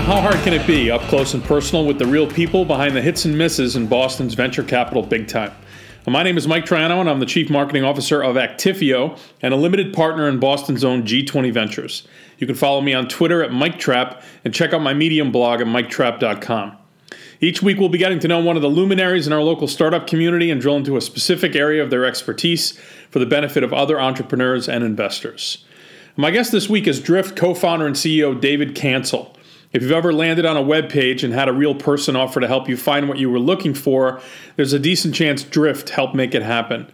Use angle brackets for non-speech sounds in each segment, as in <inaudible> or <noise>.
<laughs> How Hard Can It Be? Up close and personal with the real people behind the hits and misses in Boston's venture capital big time. My name is Mike Troiano, and I'm the Chief Marketing Officer of Actifio and a limited partner in Boston's own G20 Ventures. You can follow me on Twitter at MikeTrap and check out my Medium blog at MikeTrap.com. Each week, we'll be getting to know one of the luminaries in our local startup community and drill into a specific area of their expertise for the benefit of other entrepreneurs and investors. My guest this week is Drift co founder and CEO David Cancel. If you've ever landed on a web page and had a real person offer to help you find what you were looking for, there's a decent chance Drift helped make it happen.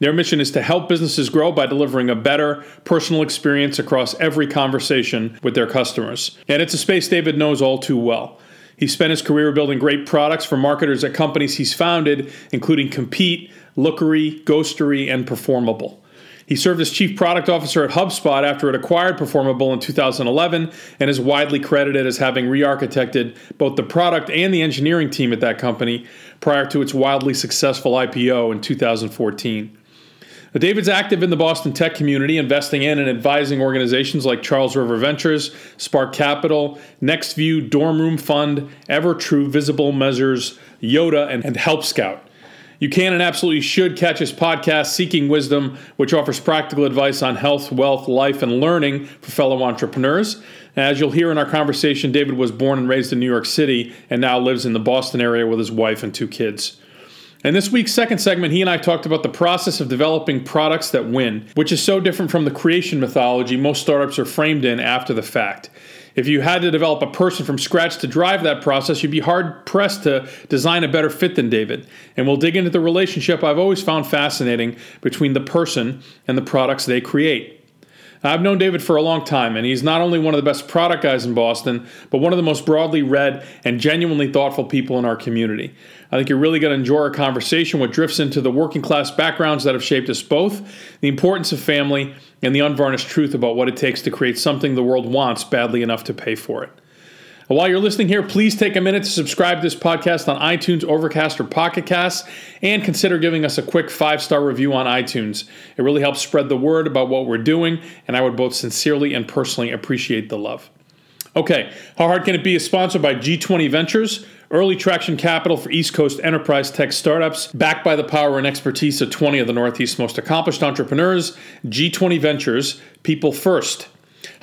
Their mission is to help businesses grow by delivering a better personal experience across every conversation with their customers. And it's a space David knows all too well. He spent his career building great products for marketers at companies he's founded, including Compete, Lookery, Ghostery, and Performable. He served as chief product officer at HubSpot after it acquired Performable in 2011 and is widely credited as having re architected both the product and the engineering team at that company prior to its wildly successful IPO in 2014. David's active in the Boston tech community, investing in and advising organizations like Charles River Ventures, Spark Capital, NextView, Dorm Room Fund, EverTrue, Visible Measures, Yoda, and, and Help Scout. You can and absolutely should catch his podcast, Seeking Wisdom, which offers practical advice on health, wealth, life, and learning for fellow entrepreneurs. As you'll hear in our conversation, David was born and raised in New York City and now lives in the Boston area with his wife and two kids. In this week's second segment, he and I talked about the process of developing products that win, which is so different from the creation mythology most startups are framed in after the fact. If you had to develop a person from scratch to drive that process, you'd be hard pressed to design a better fit than David. And we'll dig into the relationship I've always found fascinating between the person and the products they create. I've known David for a long time, and he's not only one of the best product guys in Boston, but one of the most broadly read and genuinely thoughtful people in our community. I think you're really going to enjoy our conversation, what drifts into the working class backgrounds that have shaped us both, the importance of family, and the unvarnished truth about what it takes to create something the world wants badly enough to pay for it. While you're listening here, please take a minute to subscribe to this podcast on iTunes, Overcast, or Pocket Casts, and consider giving us a quick five star review on iTunes. It really helps spread the word about what we're doing, and I would both sincerely and personally appreciate the love. Okay, How Hard Can It Be is sponsored by G20 Ventures, early traction capital for East Coast enterprise tech startups, backed by the power and expertise of 20 of the Northeast's most accomplished entrepreneurs. G20 Ventures, people first.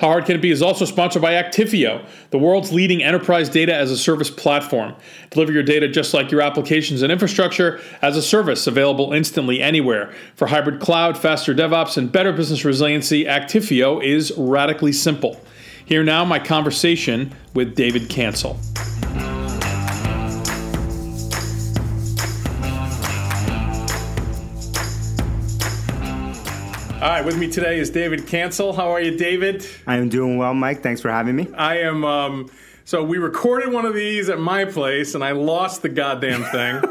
How Hard Can It Be is also sponsored by Actifio, the world's leading enterprise data as a service platform. Deliver your data just like your applications and infrastructure as a service available instantly anywhere. For hybrid cloud, faster DevOps, and better business resiliency, Actifio is radically simple. Here now, my conversation with David Cancel. All right, with me today is David Cancel. How are you, David? I am doing well, Mike. Thanks for having me. I am. Um, so we recorded one of these at my place, and I lost the goddamn thing.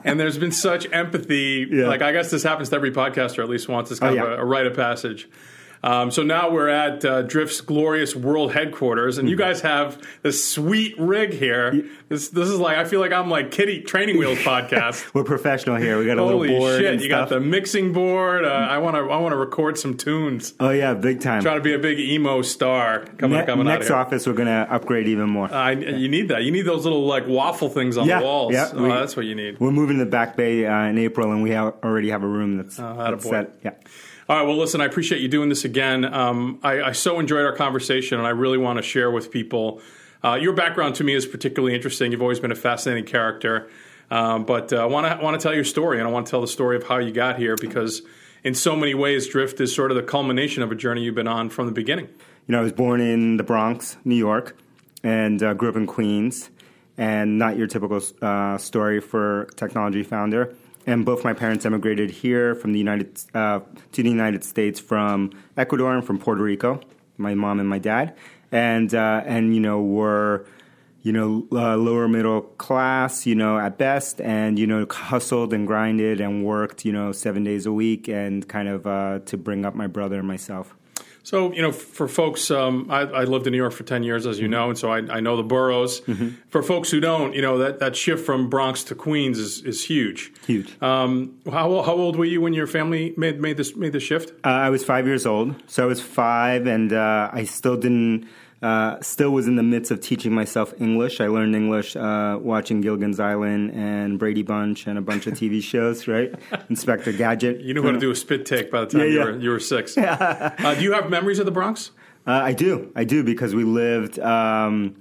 <laughs> and there's been such empathy. Yeah. Like I guess this happens to every podcaster at least once. It's kind oh, of yeah. a, a rite of passage. Um, so now we're at uh, Drift's glorious world headquarters, and you mm-hmm. guys have this sweet rig here. This this is like I feel like I'm like Kitty Training Wheels <laughs> podcast. we're professional here. We got a Holy little board. shit! you got the mixing board. Uh, I want to I want to record some tunes. Oh yeah, big time. Trying to be a big emo star coming ne- coming next office. We're gonna upgrade even more. Uh, you need that. You need those little like waffle things on yeah, the walls. Yeah, oh, we, that's what you need. We're moving to the back bay uh, in April, and we have, already have a room that's, oh, that's set. Yeah. All right. Well, listen, I appreciate you doing this again. Um, I, I, so enjoyed our conversation, and I really want to share with people. Uh, your background to me is particularly interesting. You've always been a fascinating character, um, but uh, I want to want to tell your story, and I want to tell the story of how you got here because, in so many ways, Drift is sort of the culmination of a journey you've been on from the beginning. You know, I was born in the Bronx, New York, and uh, grew up in Queens, and not your typical uh, story for technology founder and both my parents emigrated here from the United uh, to the United States from Ecuador and from Puerto Rico. My mom and my dad, and uh, and you know were you know uh, lower middle class, you know at best, and you know hustled and grinded and worked, you know seven days a week, and kind of uh, to bring up my brother and myself. So, you know, for folks, um, I, I, lived in New York for 10 years, as you know, and so I, I know the boroughs. Mm-hmm. For folks who don't, you know, that, that shift from Bronx to Queens is, is huge. Huge. Um, how, how old were you when your family made, made this made this shift? Uh, I was five years old. So I was five, and uh, I still didn't uh, still was in the midst of teaching myself English. I learned English uh, watching Gilligan's Island and Brady Bunch and a bunch of TV <laughs> shows, right? Inspector Gadget. You knew how to do a spit take by the time Yeah, you, yeah. were, you were six. <laughs> uh, do you have memories of the Bronx? Uh, I do, I do, because we lived um,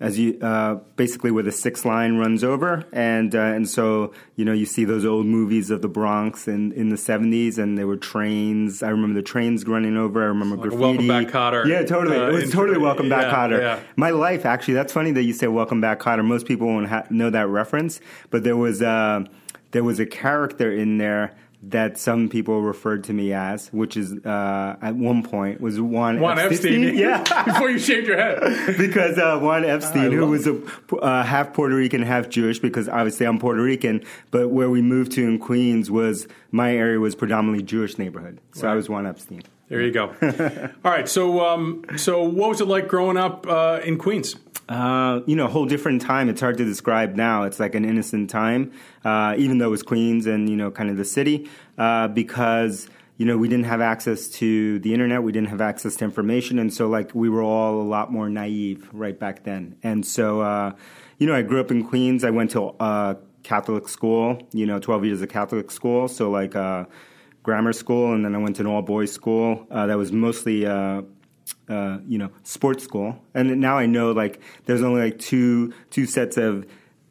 as you uh, basically where the six line runs over, and uh, and so you know you see those old movies of the Bronx in, in the seventies, and there were trains. I remember the trains running over. I remember Like graffiti. Welcome Back, Kotter, Yeah, totally. uh, it was totally Welcome Back, yeah, Kotter. yeah. My life, actually, that's funny that you say Welcome Back, Kotter. Most people won't ha- know that reference, but there was uh, there was a character in there. That some people referred to me as, which is uh, at one point was Juan, Juan Epstein. <laughs> Yeah, <laughs> Before you shaved your head. <laughs> because uh, Juan Epstein, who was a uh, half Puerto Rican, half Jewish, because obviously I'm Puerto Rican, but where we moved to in Queens was my area was predominantly Jewish neighborhood, so I was Juan Epstein. There you go. All right. So, um, so what was it like growing up uh, in Queens? Uh, you know, a whole different time. It's hard to describe now. It's like an innocent time, uh, even though it was Queens and you know, kind of the city, uh, because you know we didn't have access to the internet, we didn't have access to information, and so like we were all a lot more naive right back then. And so, uh, you know, I grew up in Queens. I went to uh, Catholic school. You know, twelve years of Catholic school. So like. Grammar school, and then I went to an all boys school uh, that was mostly, uh, uh, you know, sports school. And now I know like there's only like two two sets of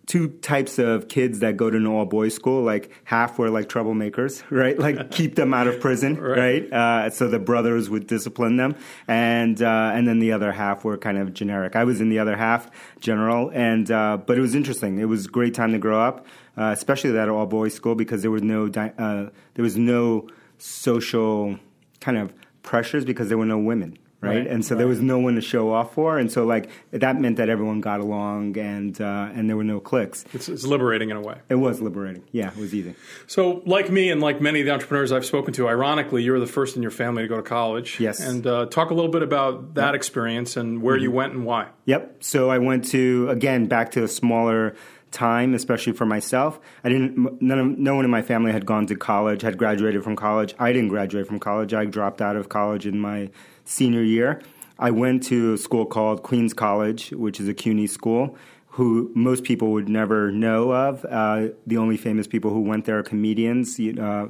two types of kids that go to an all boys school. Like half were like troublemakers, <laughs> right? Like <laughs> keep them out of prison, Right. right? Uh, so the brothers would discipline them, and uh, and then the other half were kind of generic. I was in the other half, general, and uh, but it was interesting. It was a great time to grow up, uh, especially that all boys school because there was no di- uh, there was no social kind of pressures because there were no women. Right? Right, and so there was no one to show off for, and so like that meant that everyone got along, and uh, and there were no cliques. It's, it's liberating in a way. It was liberating. Yeah, it was easy. So, like me and like many of the entrepreneurs I've spoken to, ironically, you're the first in your family to go to college. Yes. And uh, talk a little bit about that experience and where you went and why. Yep. So I went to again back to a smaller time, especially for myself. I didn't. None of, no one in my family had gone to college, had graduated from college. I didn't graduate from college. I dropped out of college in my senior year. I went to a school called Queens College, which is a CUNY school. Who most people would never know of. Uh, the only famous people who went there are comedians. Uh,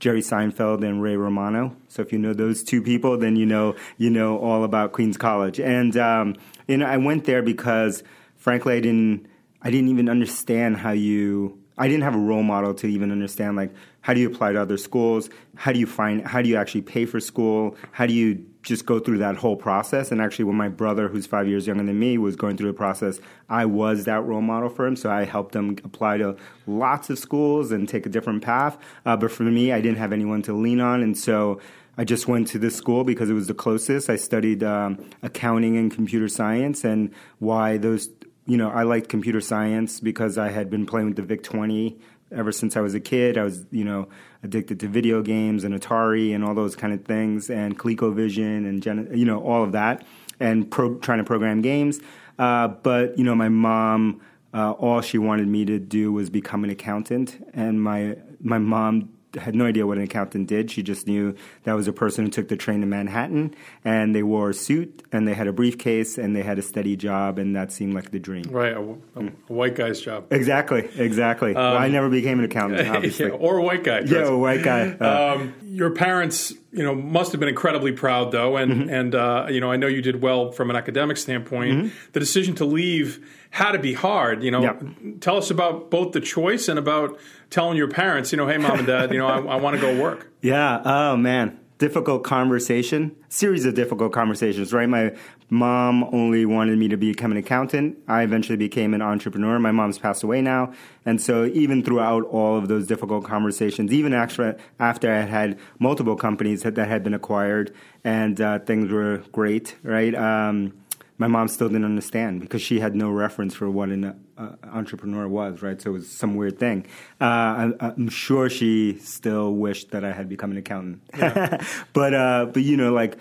Jerry Seinfeld and Ray Romano. So if you know those two people, then you know you know all about Queens College. And um, you know, I went there because, frankly, I didn't I didn't even understand how you. I didn't have a role model to even understand like how do you apply to other schools? How do you find? How do you actually pay for school? How do you just go through that whole process? And actually, when my brother, who's five years younger than me, was going through the process, I was that role model for him. So I helped him apply to lots of schools and take a different path. Uh, but for me, I didn't have anyone to lean on, and so. I just went to this school because it was the closest. I studied um, accounting and computer science, and why those you know, I liked computer science because I had been playing with the VIC 20 ever since I was a kid. I was, you know, addicted to video games and Atari and all those kind of things, and ColecoVision and, Gen- you know, all of that, and pro- trying to program games. Uh, but, you know, my mom, uh, all she wanted me to do was become an accountant, and my my mom had no idea what an accountant did. She just knew that was a person who took the train to Manhattan and they wore a suit and they had a briefcase and they had a steady job and that seemed like the dream. Right. A, a- a white guy's job. Exactly, exactly. well, I never became an accountant, <laughs> obviously. Um, Yeah, or a white guy. yeah, a white guy. Uh, Um, your parents, you know, must have been incredibly proud, though, and Mm-hmm. and uh, you know, I know you did well from an academic standpoint. The decision to leave had to be hard. You know, Yep. tell us about both the choice and about telling your parents, you know, hey, mom and dad, you know, I, I want to go work. <laughs> Yeah. Oh man, difficult conversation. Series of difficult conversations. Right. My mom only wanted me to become an accountant. I eventually became an entrepreneur. My mom's passed away now, and so even throughout all of those difficult conversations, even after after I had had multiple companies that, that had been acquired and uh, things were great. Right. Um, my mom still didn't understand because she had no reference for what an uh, entrepreneur was, right? So it was some weird thing. Uh, I, I'm sure she still wished that I had become an accountant. <laughs> but uh, but you know, like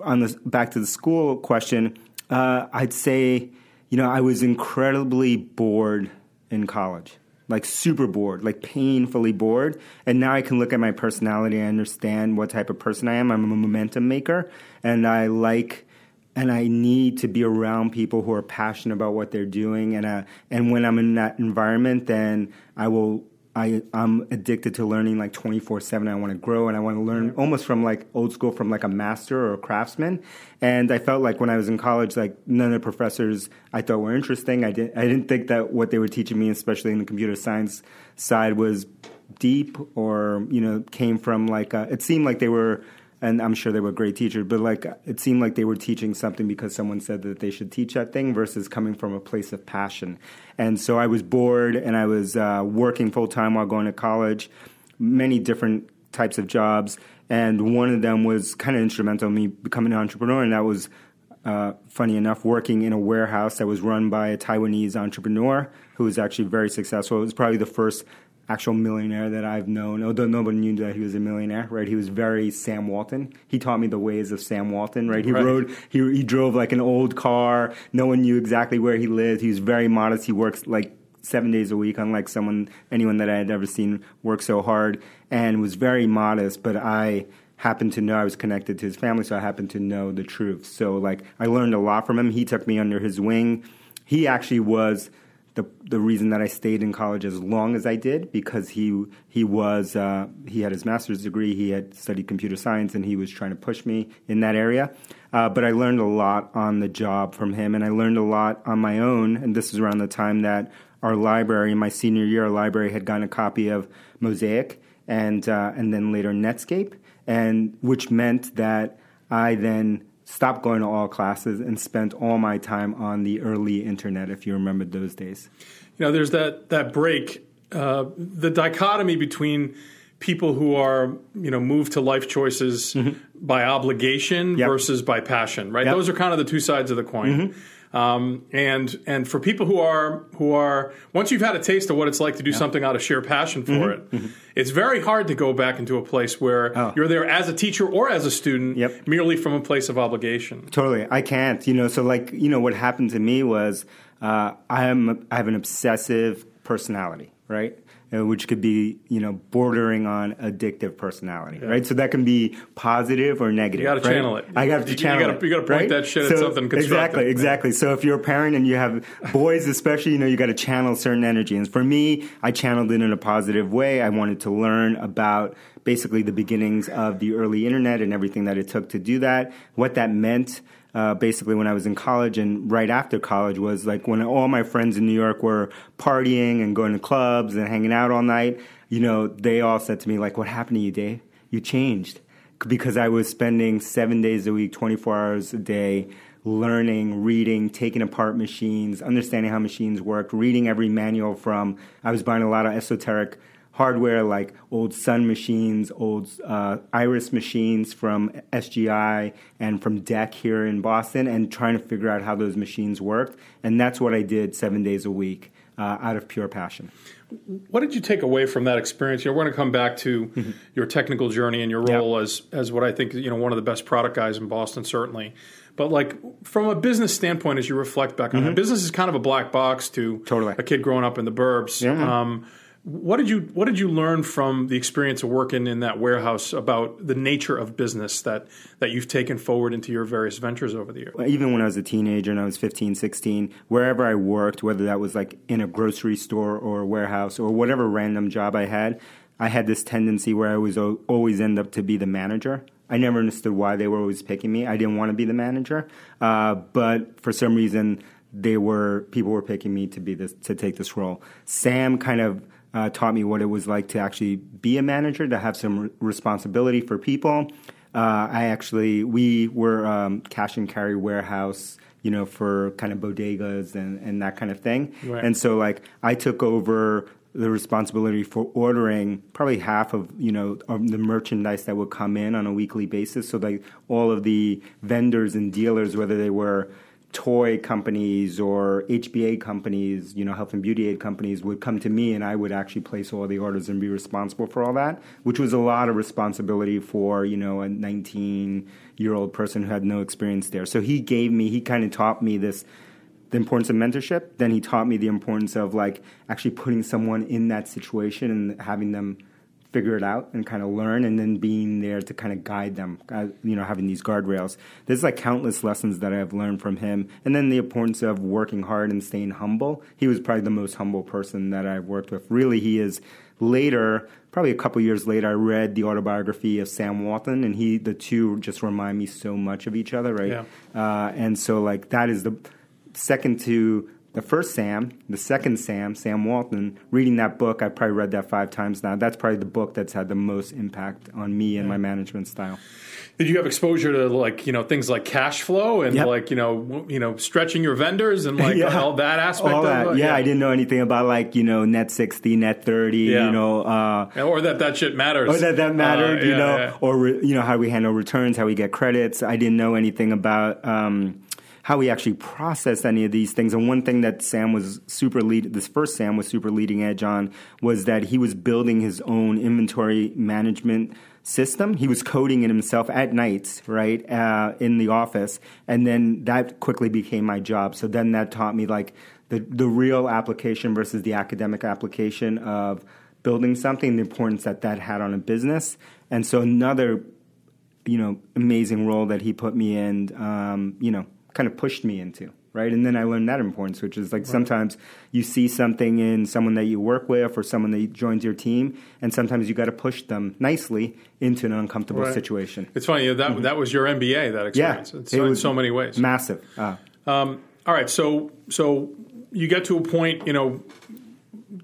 on the back to the school question, uh, I'd say you know I was incredibly bored in college. Like super bored, like painfully bored. And now I can look at my personality and understand what type of person I am. I'm a momentum maker, and I like and I need to be around people who are passionate about what they're doing. And uh, and when I'm in that environment, then I will. I I'm addicted to learning like 24 seven. I want to grow and I want to learn almost from like old school, from like a master or a craftsman. And I felt like when I was in college, like none of the professors I thought were interesting. I didn't I didn't think that what they were teaching me, especially in the computer science side, was deep or you know came from like a, it seemed like they were and I'm sure they were great teachers, but like it seemed like they were teaching something because someone said that they should teach that thing versus coming from a place of passion. And so I was bored and I was uh, working full time while going to college, many different types of jobs. And one of them was kind of instrumental in me becoming an entrepreneur, and that was uh, funny enough, working in a warehouse that was run by a Taiwanese entrepreneur who was actually very successful. It was probably the first actual millionaire that I've known, oh, although nobody knew that he was a millionaire, right? He was very Sam Walton. He taught me the ways of Sam Walton, right? He right. rode, he, he drove like an old car. No one knew exactly where he lived. He was very modest. He works like seven days a week, unlike someone, anyone that I had ever seen work so hard, and was very modest. But I happened to know I was connected to his family, so I happened to know the truth. So like I learned a lot from him. He took me under his wing. He actually was the the reason that I stayed in college as long as I did because he he was uh, he had his master's degree, he had studied computer science, and he was trying to push me in that area. Uh, but I learned a lot on the job from him, and I learned a lot on my own. And this was around the time that our library, in my senior year, our library had gotten a copy of Mosaic and uh, and then later Netscape, and which meant that I then stopped going to all classes and spent all my time on the early internet, if you remember those days. You know, there's that, that break, uh, the dichotomy between people who are, you know, moved to life choices mm-hmm. by obligation yep. versus by passion, right? Yep. Those are kind of the two sides of the coin. Mm-hmm. Um, and and for people who are who are once you've had a taste of what it's like to do yeah. something out of sheer passion for mm-hmm. it, mm-hmm. it's very hard to go back into a place where oh. you're there as a teacher or as a student, yep. merely from a place of obligation. Totally, I can't. You know, so like you know what happened to me was uh, I am I have an obsessive personality, right? Uh, which could be you know bordering on addictive personality, yeah. right? So that can be positive or negative. You got to right? channel it. I got to channel you gotta, it. You got to point right? that shit so at something constructive. Exactly, exactly. So if you're a parent and you have boys, especially, you know, you got to channel certain energy. And for me, I channeled it in a positive way. I wanted to learn about basically the beginnings of the early internet and everything that it took to do that, what that meant uh, basically when I was in college and right after college was like when all my friends in New York were partying and going to clubs and hanging out all night. You know, they all said to me like, "What happened to you, Dave? You changed." Because I was spending seven days a week, 24 hours a day, learning, reading, taking apart machines, understanding how machines work, reading every manual from. I was buying a lot of esoteric hardware like old Sun machines, old uh, Iris machines from SGI and from DEC here in Boston, and trying to figure out how those machines worked. And that's what I did seven days a week uh, out of pure passion. What did you take away from that experience? You know, we're going to come back to mm-hmm. your technical journey and your role yep. as as what I think you know one of the best product guys in Boston, certainly. But like from a business standpoint, as you reflect back on mm-hmm. it, business is kind of a black box to totally. a kid growing up in the burbs. Yeah. Um, what did you What did you learn from the experience of working in that warehouse about the nature of business that that you've taken forward into your various ventures over the years? Even when I was a teenager and I was 15, 16, wherever I worked, whether that was like in a grocery store or a warehouse or whatever random job I had, I had this tendency where I was always end up to be the manager. I never understood why they were always picking me. I didn't want to be the manager, uh, but for some reason, they were people were picking me to be this to take this role. Sam kind of uh, taught me what it was like to actually be a manager, to have some re- responsibility for people. Uh, I actually, we were um, cash and carry warehouse, you know, for kind of bodegas and, and that kind of thing. Right. And so, like, I took over the responsibility for ordering probably half of you know of the merchandise that would come in on a weekly basis so like all of the vendors and dealers whether they were toy companies or HBA companies, you know, health and beauty aid companies would come to me and I would actually place all the orders and be responsible for all that, which was a lot of responsibility for, you know, a 19 year old person who had no experience there. So he gave me, he kind of taught me this the importance of mentorship. Then he taught me the importance of like actually putting someone in that situation and having them figure it out and kind of learn and then being there to kind of guide them uh, you know having these guardrails. There's like countless lessons that i've learned from him and then the importance of working hard and staying humble. He was probably the most humble person that i've worked with. Really he is later probably a couple years later i read the autobiography of sam walton and he the two just remind me so much of each other right? Yeah. uh, and so like that is the second to the first Sam, the second Sam, Sam Walton, reading that book, I probably read that five times now. That's probably the book that's had the most impact on me and my management style. Did you have exposure to like you know things like cash flow and Yep. like you know w- you know stretching your vendors and like <laughs> Yeah. all that aspect All of that. it? yeah, I didn't know anything about like, you know, net 60, net 30, Yeah. you know, uh, or that that shit matters. or that that mattered, Uh, you yeah, know, yeah. or re, you know how we handle returns, how we get credits. I didn't know anything about um, how we actually process any of these things. And one thing that Sam was super lead, this first Sam was super leading edge on was that he was building his own inventory management system. He was coding it himself at nights, right, uh, in the office, and then that quickly became my job. So then that taught me like the the real application versus the academic application of building something, the importance that that had on a business. And so another, you know, amazing role that he put me in, um, you know, kind of pushed me into, right? And then I learned that importance, which is like sometimes you see something in someone that you work with or someone that joins your team, and sometimes you got to push them nicely into an uncomfortable Right. situation. It's funny that that was your MBA that Mm-hmm. Yeah, experience. in so, in so many ways. massive. Uh, Um, all right, so so you get to a point, you know.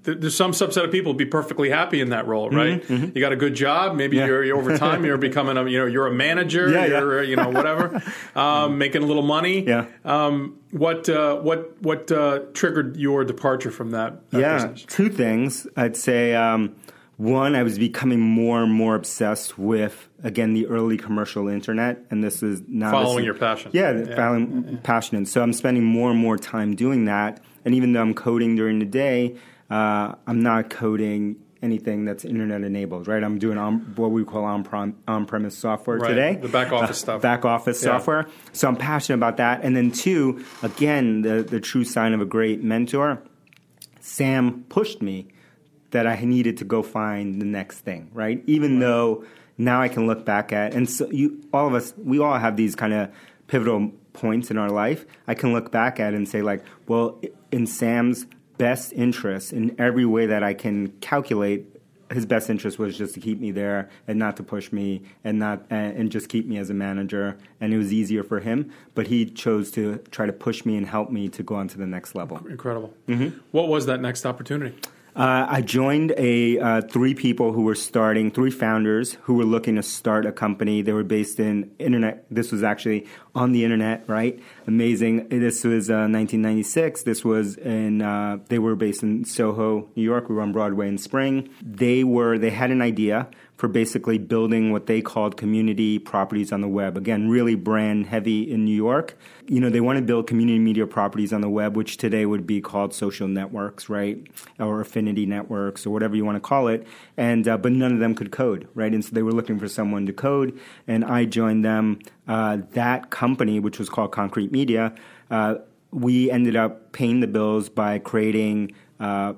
Th- There's some subset of people be perfectly happy in that role, right? You got a good job. Maybe Mm-hmm, Yeah. you're, you're over time. You're becoming a, you know, you're a manager. Yeah, yeah. you're, you know, whatever, <laughs> um, making a little money. Yeah. Um, what uh, what what uh, triggered your departure from that? that yeah, business? two things. I'd say um, one, I was becoming more and more obsessed with again the early commercial internet, and this is now Following is- your passion. Yeah, Yeah. following passion. And so I'm spending more and more time doing that, and even though I'm coding during the day, uh, I'm not coding anything that's internet enabled. Right, I'm doing on, what we call on premise software Right, today, the back office Uh, stuff. back office Yeah. software. So I'm passionate about that. And then two, again, the the true sign of a great mentor. Sam pushed me that I needed to go find the next thing, right? Even though now I can look back at, and so you, all of us, we all have these kind of pivotal points in our life. I can look back at and say, like, well, in Sam's best interest, in every way that I can calculate, his best interest was just to keep me there and not to push me and not and, and just keep me as a manager. And it was easier for him, but he chose to try to push me and help me to go on to the next level. Incredible. Mm-hmm. What was that next opportunity? Uh, I joined a uh, three people who were starting, three founders who were looking to start a company. They were based in internet. This was actually on the internet, right? Amazing. This was uh, 1996. This was in. Uh, they were based in Soho, New York. We were on Broadway in spring. They were. They had an idea for basically building what they called community properties on the web. Again, really brand heavy in New York. You know, they want to build community media properties on the web, which today would be called social networks, right, or affinity networks, or whatever you want to call it. And uh, but none of them could code, right? And so they were looking for someone to code, and I joined them. Uh, that company, which was called Concrete Media, uh, we ended up paying the bills by creating. Uh,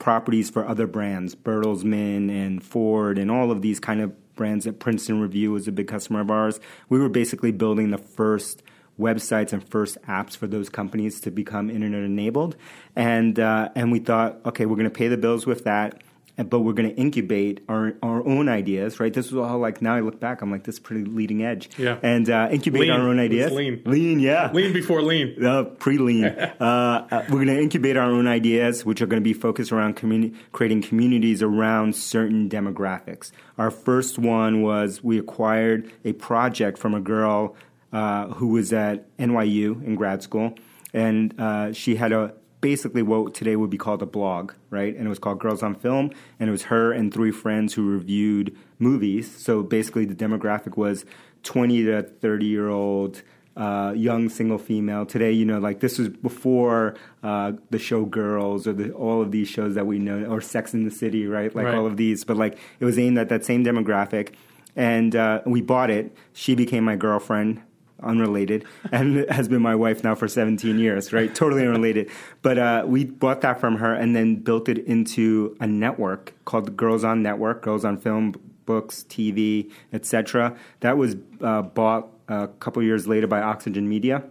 properties for other brands, Bertelsmann and Ford and all of these kind of brands that Princeton Review was a big customer of ours. We were basically building the first websites and first apps for those companies to become internet enabled. And, uh, and we thought, okay, we're going to pay the bills with that. But we're going to incubate our, our own ideas, right? This was all like, now I look back, I'm like, this is pretty leading edge. Yeah. And uh, incubate Lean. our own ideas. lean. Lean, yeah. Lean before lean. <laughs> Uh, pre-lean. <laughs> uh, uh, we're going to incubate our own ideas, which are going to be focused around communi- creating communities around certain demographics. Our first one was we acquired a project from a girl uh, who was at NYU in grad school, and uh, she had a basically what today would be called a blog, right? And it was called Girls on Film, and it was her and three friends who reviewed movies. So basically, the demographic was 20 to 30 year old uh, young single female. Today, you know, like this was before uh, the show Girls or the, all of these shows that we know, or Sex in the City, right? Like Right. all of these, but like it was aimed at that same demographic. And uh, we bought it. She became my girlfriend unrelated, and <laughs> has been my wife now for 17 years, right? Totally unrelated. But uh, we bought that from her and then built it into a network called Girls on Network, Girls on Film, Books, TV, etc. That was uh, bought a couple years later by Oxygen Media.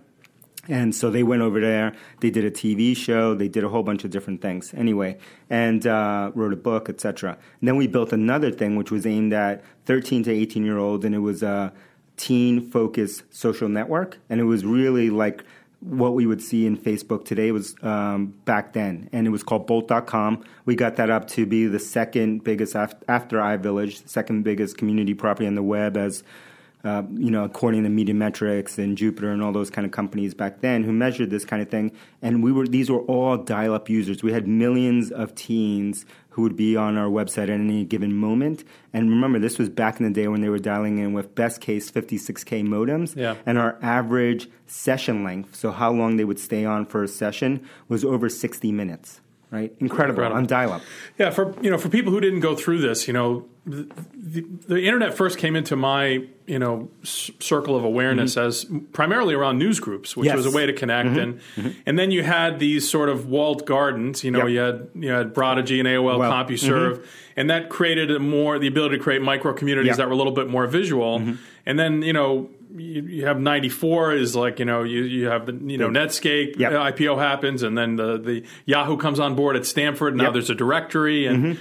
And so they went over there. They did a TV show. They did a whole bunch of different things. Anyway, and uh, wrote a book, etc. Then we built another thing, which was aimed at 13 to 18 year olds, and it was a teen focused social network. And it was really like what we would see in Facebook today was um, back then, and it was called Bolt.com. We got that up to be the second biggest after, after iVillage, second biggest community property on the web as uh, you know, according to Media-Metrix and Jupiter and all those kind of companies back then who measured this kind of thing. And we were these were all dial-up users. We had millions of teens who would be on our website at any given moment. And remember, this was back in the day when they were dialing in with best case 56k modems. Yeah. And our average session length, so how long they would stay on for a session, was over 60 minutes. Right, incredible, Incredible. on dial-up. Yeah, for you know, for people who didn't go through this, you know, the, the, the internet first came into my you know s- circle of awareness mm-hmm. as primarily around news groups, which Yes. was a way to connect, mm-hmm. and mm-hmm. and then you had these sort of walled gardens. You know, Yep. you had you had Prodigy and AOL Well, CompuServe, and that created a more the ability to create micro communities Yeah. that were a little bit more visual. And then you know. You, you have 94 is like you know you, you have the you know Netscape Yep. uh, IPO happens and then the, the Yahoo comes on board at Stanford now Yep. there's a directory and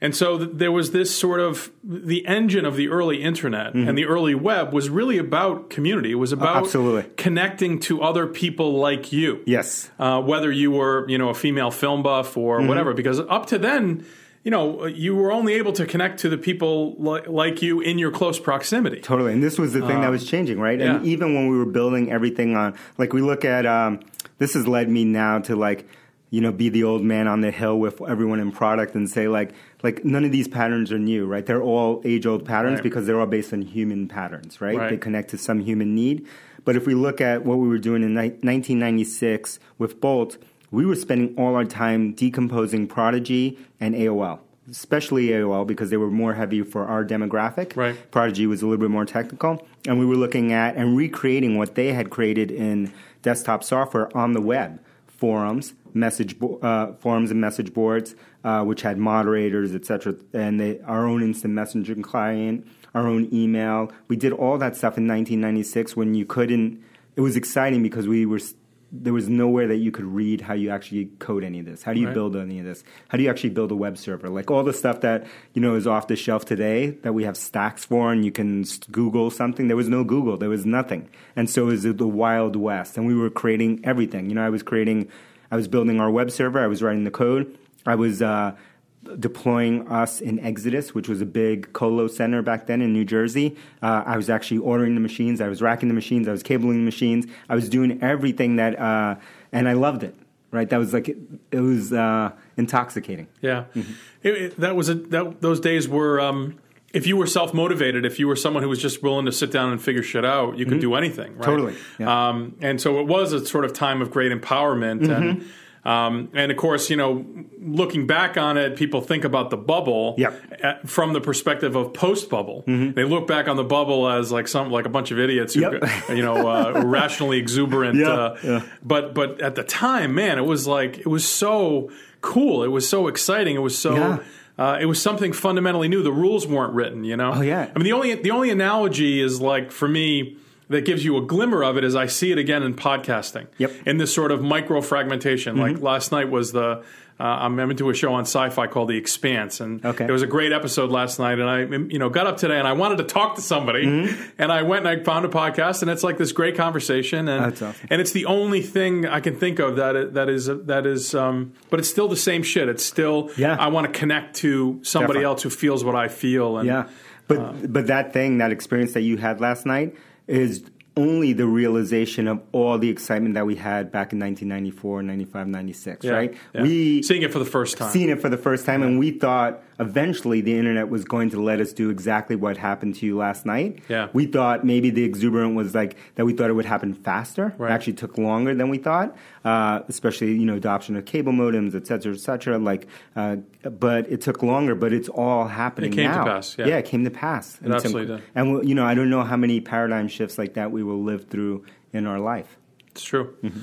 and so th- there was this sort of the engine of the early internet and the early web was really about community. It was about absolutely. connecting to other people like you. Yes. Uh, whether you were, you know, a female film buff or whatever, because up to then, you know, you were only able to connect to the people li- like you in your close proximity. Totally. And this was the thing that was changing, right? And Um, even when we were building everything on, like, we look at, um, this has led me now to, like, you know, be the old man on the hill with everyone in product and say, like, like none of these patterns are new, right? They're all age old patterns Right. because they're all based on human patterns, right? Right. They connect to some human need. But if we look at what we were doing in ni- 1996 with Bolt, we were spending all our time decomposing Prodigy and AOL, especially AOL because they were more heavy for our demographic. Right. Prodigy was a little bit more technical, and we were looking at and recreating what they had created in desktop software on the web, forums, message bo- uh, forums and message boards, uh, which had moderators, etc., and they, our own instant messaging client, our own email. We did all that stuff in 1996 when you couldn't. It was exciting because we were. There was nowhere that you could read how you actually code any of this. How do you Right. build any of this? How do you actually build a web server? Like all the stuff that you know is off the shelf today that we have stacks for, and you can Google something. There was no Google. There was nothing, and so it was the wild west. And we were creating everything. You know, I was creating, I was building our web server. I was writing the code. I was uh, deploying us in Exodus, which was a big colo center back then in New Jersey. Uh, I was actually ordering the machines. I was racking the machines. I was cabling the machines. I was doing everything that, uh, and I loved it. Right, that was like it, it was uh, intoxicating. Yeah, It- it- that was a, that. Those days were. Um, if you were self motivated, if you were someone who was just willing to sit down and figure shit out, you could do anything. Right? Mm-hmm. Totally, yeah. Um, and so it was a sort of time of great empowerment. And Mm-hmm. Um, and of course, you know, looking back on it, people think about the bubble Yep. Mm-hmm. at, from the perspective of post bubble. They look back on the bubble as like some like a bunch of idiots who, Yep. you know, uh, <laughs> rationally exuberant. Yeah, uh, yeah. But but at the time, man, it was like it was so cool. It was so exciting. It was so. Yeah. Uh, it was something fundamentally new. The rules weren't written, you know. Oh, yeah. I mean, the only the only analogy is like for me that gives you a glimmer of it is I see it again in podcasting. Yep. Mm-hmm. In this sort of micro fragmentation. Like last night was the. Uh, I'm into a show on Syfy called The Expanse, and Okay. there was a great episode last night. And I, you know, got up today and I wanted to talk to somebody, Mm-hmm. and I went and I found a podcast, and it's like this great conversation, and That's awesome. and it's the only thing I can think of that that is that is, um, but it's still the same shit. It's still, Yeah. I want to connect to somebody Definitely. else who feels what I feel, and Yeah, but but that thing, that experience that you had last night, is only the realization of all the excitement that we had back in 1994, 95, 96, Yeah, right? yeah. We seeing it for the first time. Seeing it for the first time, and we thought eventually the internet was going to let us do exactly what happened to you last night. Yeah. We thought maybe the exuberant was like that. We thought it would happen faster. Right. It actually took longer than we thought, uh, especially you know adoption of cable modems, et cetera, et cetera. Like, uh, but it took longer. But it's all happening It came to now. pass, yeah. it came to pass. And absolutely did. And we- you know, I don't know how many paradigm shifts like that we will live through in our life. It's true. Mm-hmm.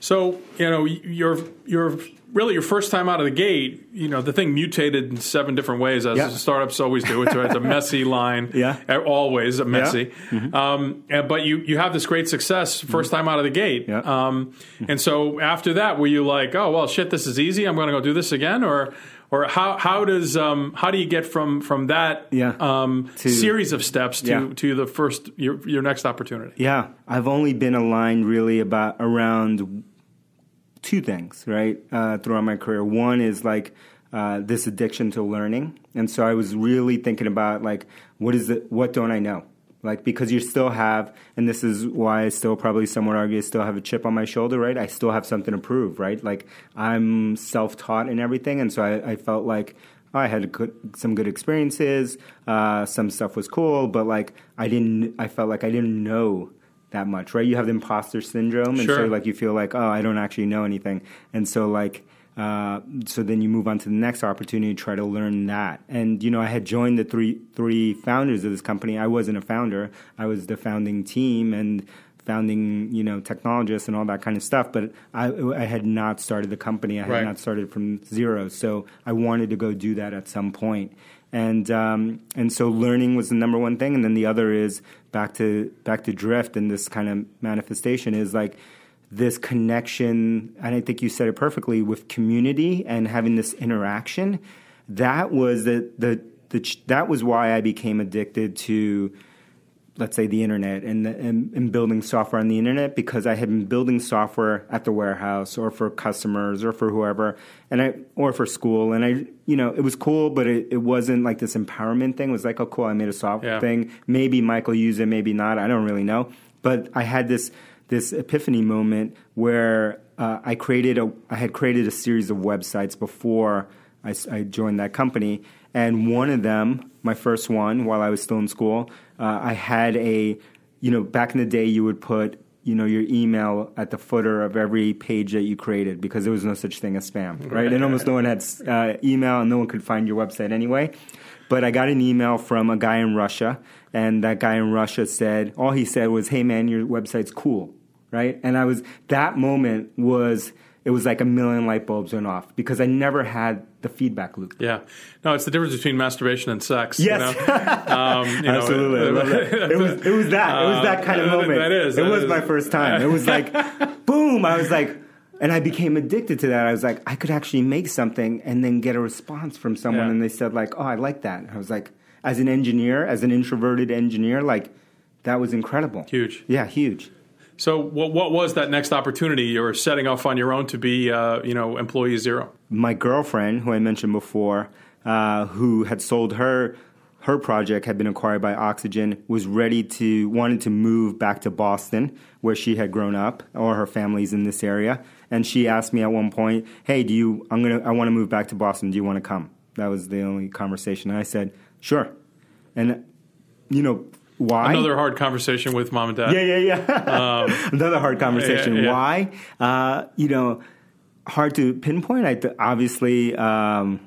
So you know you're you're really your first time out of the gate. You know the thing mutated in seven different ways as Yeah. startups always do. It's, it's a messy <laughs> line. Yeah. Always a messy. Mm-hmm. Um, and- but you you have this great success first time out of the gate. Yeah. Um, and so after that, were you like, oh well, shit, this is easy. I'm going to go do this again, or or how how does um, how do you get from from that Yeah. um, To- series of steps to Yeah. to the first your your next opportunity? Yeah, I've only been aligned really about around two things, right, uh, throughout my career. One is like uh, this addiction to learning, and so I was really thinking about like what is it? What don't I know? Like because you still have, and this is why I still probably somewhat argue I still have a chip on my shoulder, right? I still have something to prove, right? Like I'm self-taught and everything, and so I, I felt like I had good, some good experiences. Uh, some stuff was cool, but like I didn't. I felt like I didn't know that much, right? You have the imposter syndrome, and Sure. so like you feel like, oh, I don't actually know anything, and so like. Uh, so then you move on to the next opportunity to try to learn that. And you know, I had joined the three three founders of this company. I wasn't a founder. I was the founding team and founding, you know, technologists and all that kind of stuff. But I, I had not started the company. I had Right. not started from zero. So I wanted to go do that at some point. And um, and so learning was the number one thing, and then the other is back to back to drift and this kind of manifestation is like this connection. And I think you said it perfectly with community and having this interaction. That was the the, the that was why I became addicted to let's say the internet and, and, and building software on the internet because I had been building software at the warehouse or for customers or for whoever and I or for school. And I you know it was cool but it, it wasn't like this empowerment thing. It was like oh cool I made a software Yeah. thing. Maybe Michael used it maybe not. I don't really know. But I had this this epiphany moment where uh, I created a I had created a series of websites before I joined that company, and one of them, my first one, while I was still in school, uh, I had a, you know, back in the day, you would put, you know, your email at the footer of every page that you created because there was no such thing as spam, right? And almost no one had uh, email, and no one could find your website anyway. But I got an email from a guy in Russia, and that guy in Russia said, all he said was, "Hey, man, your website's cool." right? And I was that moment was it was like a million light bulbs went off because I never had the feedback loop. Yeah, no, it's the difference between masturbation and sex. you Yes. know? um, you Absolutely, I love that. It was it was that it was that kind of Uh, moment. that is, It was is. my first time. It was like, <laughs> boom! I was like, and I became addicted to that. I was like, I could actually make something and then get a response from someone, Yeah. and they said like, oh, I like that. I was like, as an engineer, as an introverted engineer, like that was incredible. Huge. Yeah, huge. So, what, what was that next opportunity you were setting off on your own to be, uh, you know, employee zero? my girlfriend, who I mentioned before, uh, who had sold her her project had been acquired by Oxygen, was ready to wanted to move back to Boston, where she had grown up, or her family's in this area. And she asked me at one point, "Hey, do you? I'm gonna. I want to move back to Boston. Do you want to come?" That was the only conversation. And I said, "Sure." And you know why? Another hard conversation with mom and dad. Yeah, yeah, yeah. <laughs> Another hard conversation. yeah, yeah. Why? Uh, you know, hard to pinpoint. I th- obviously, um,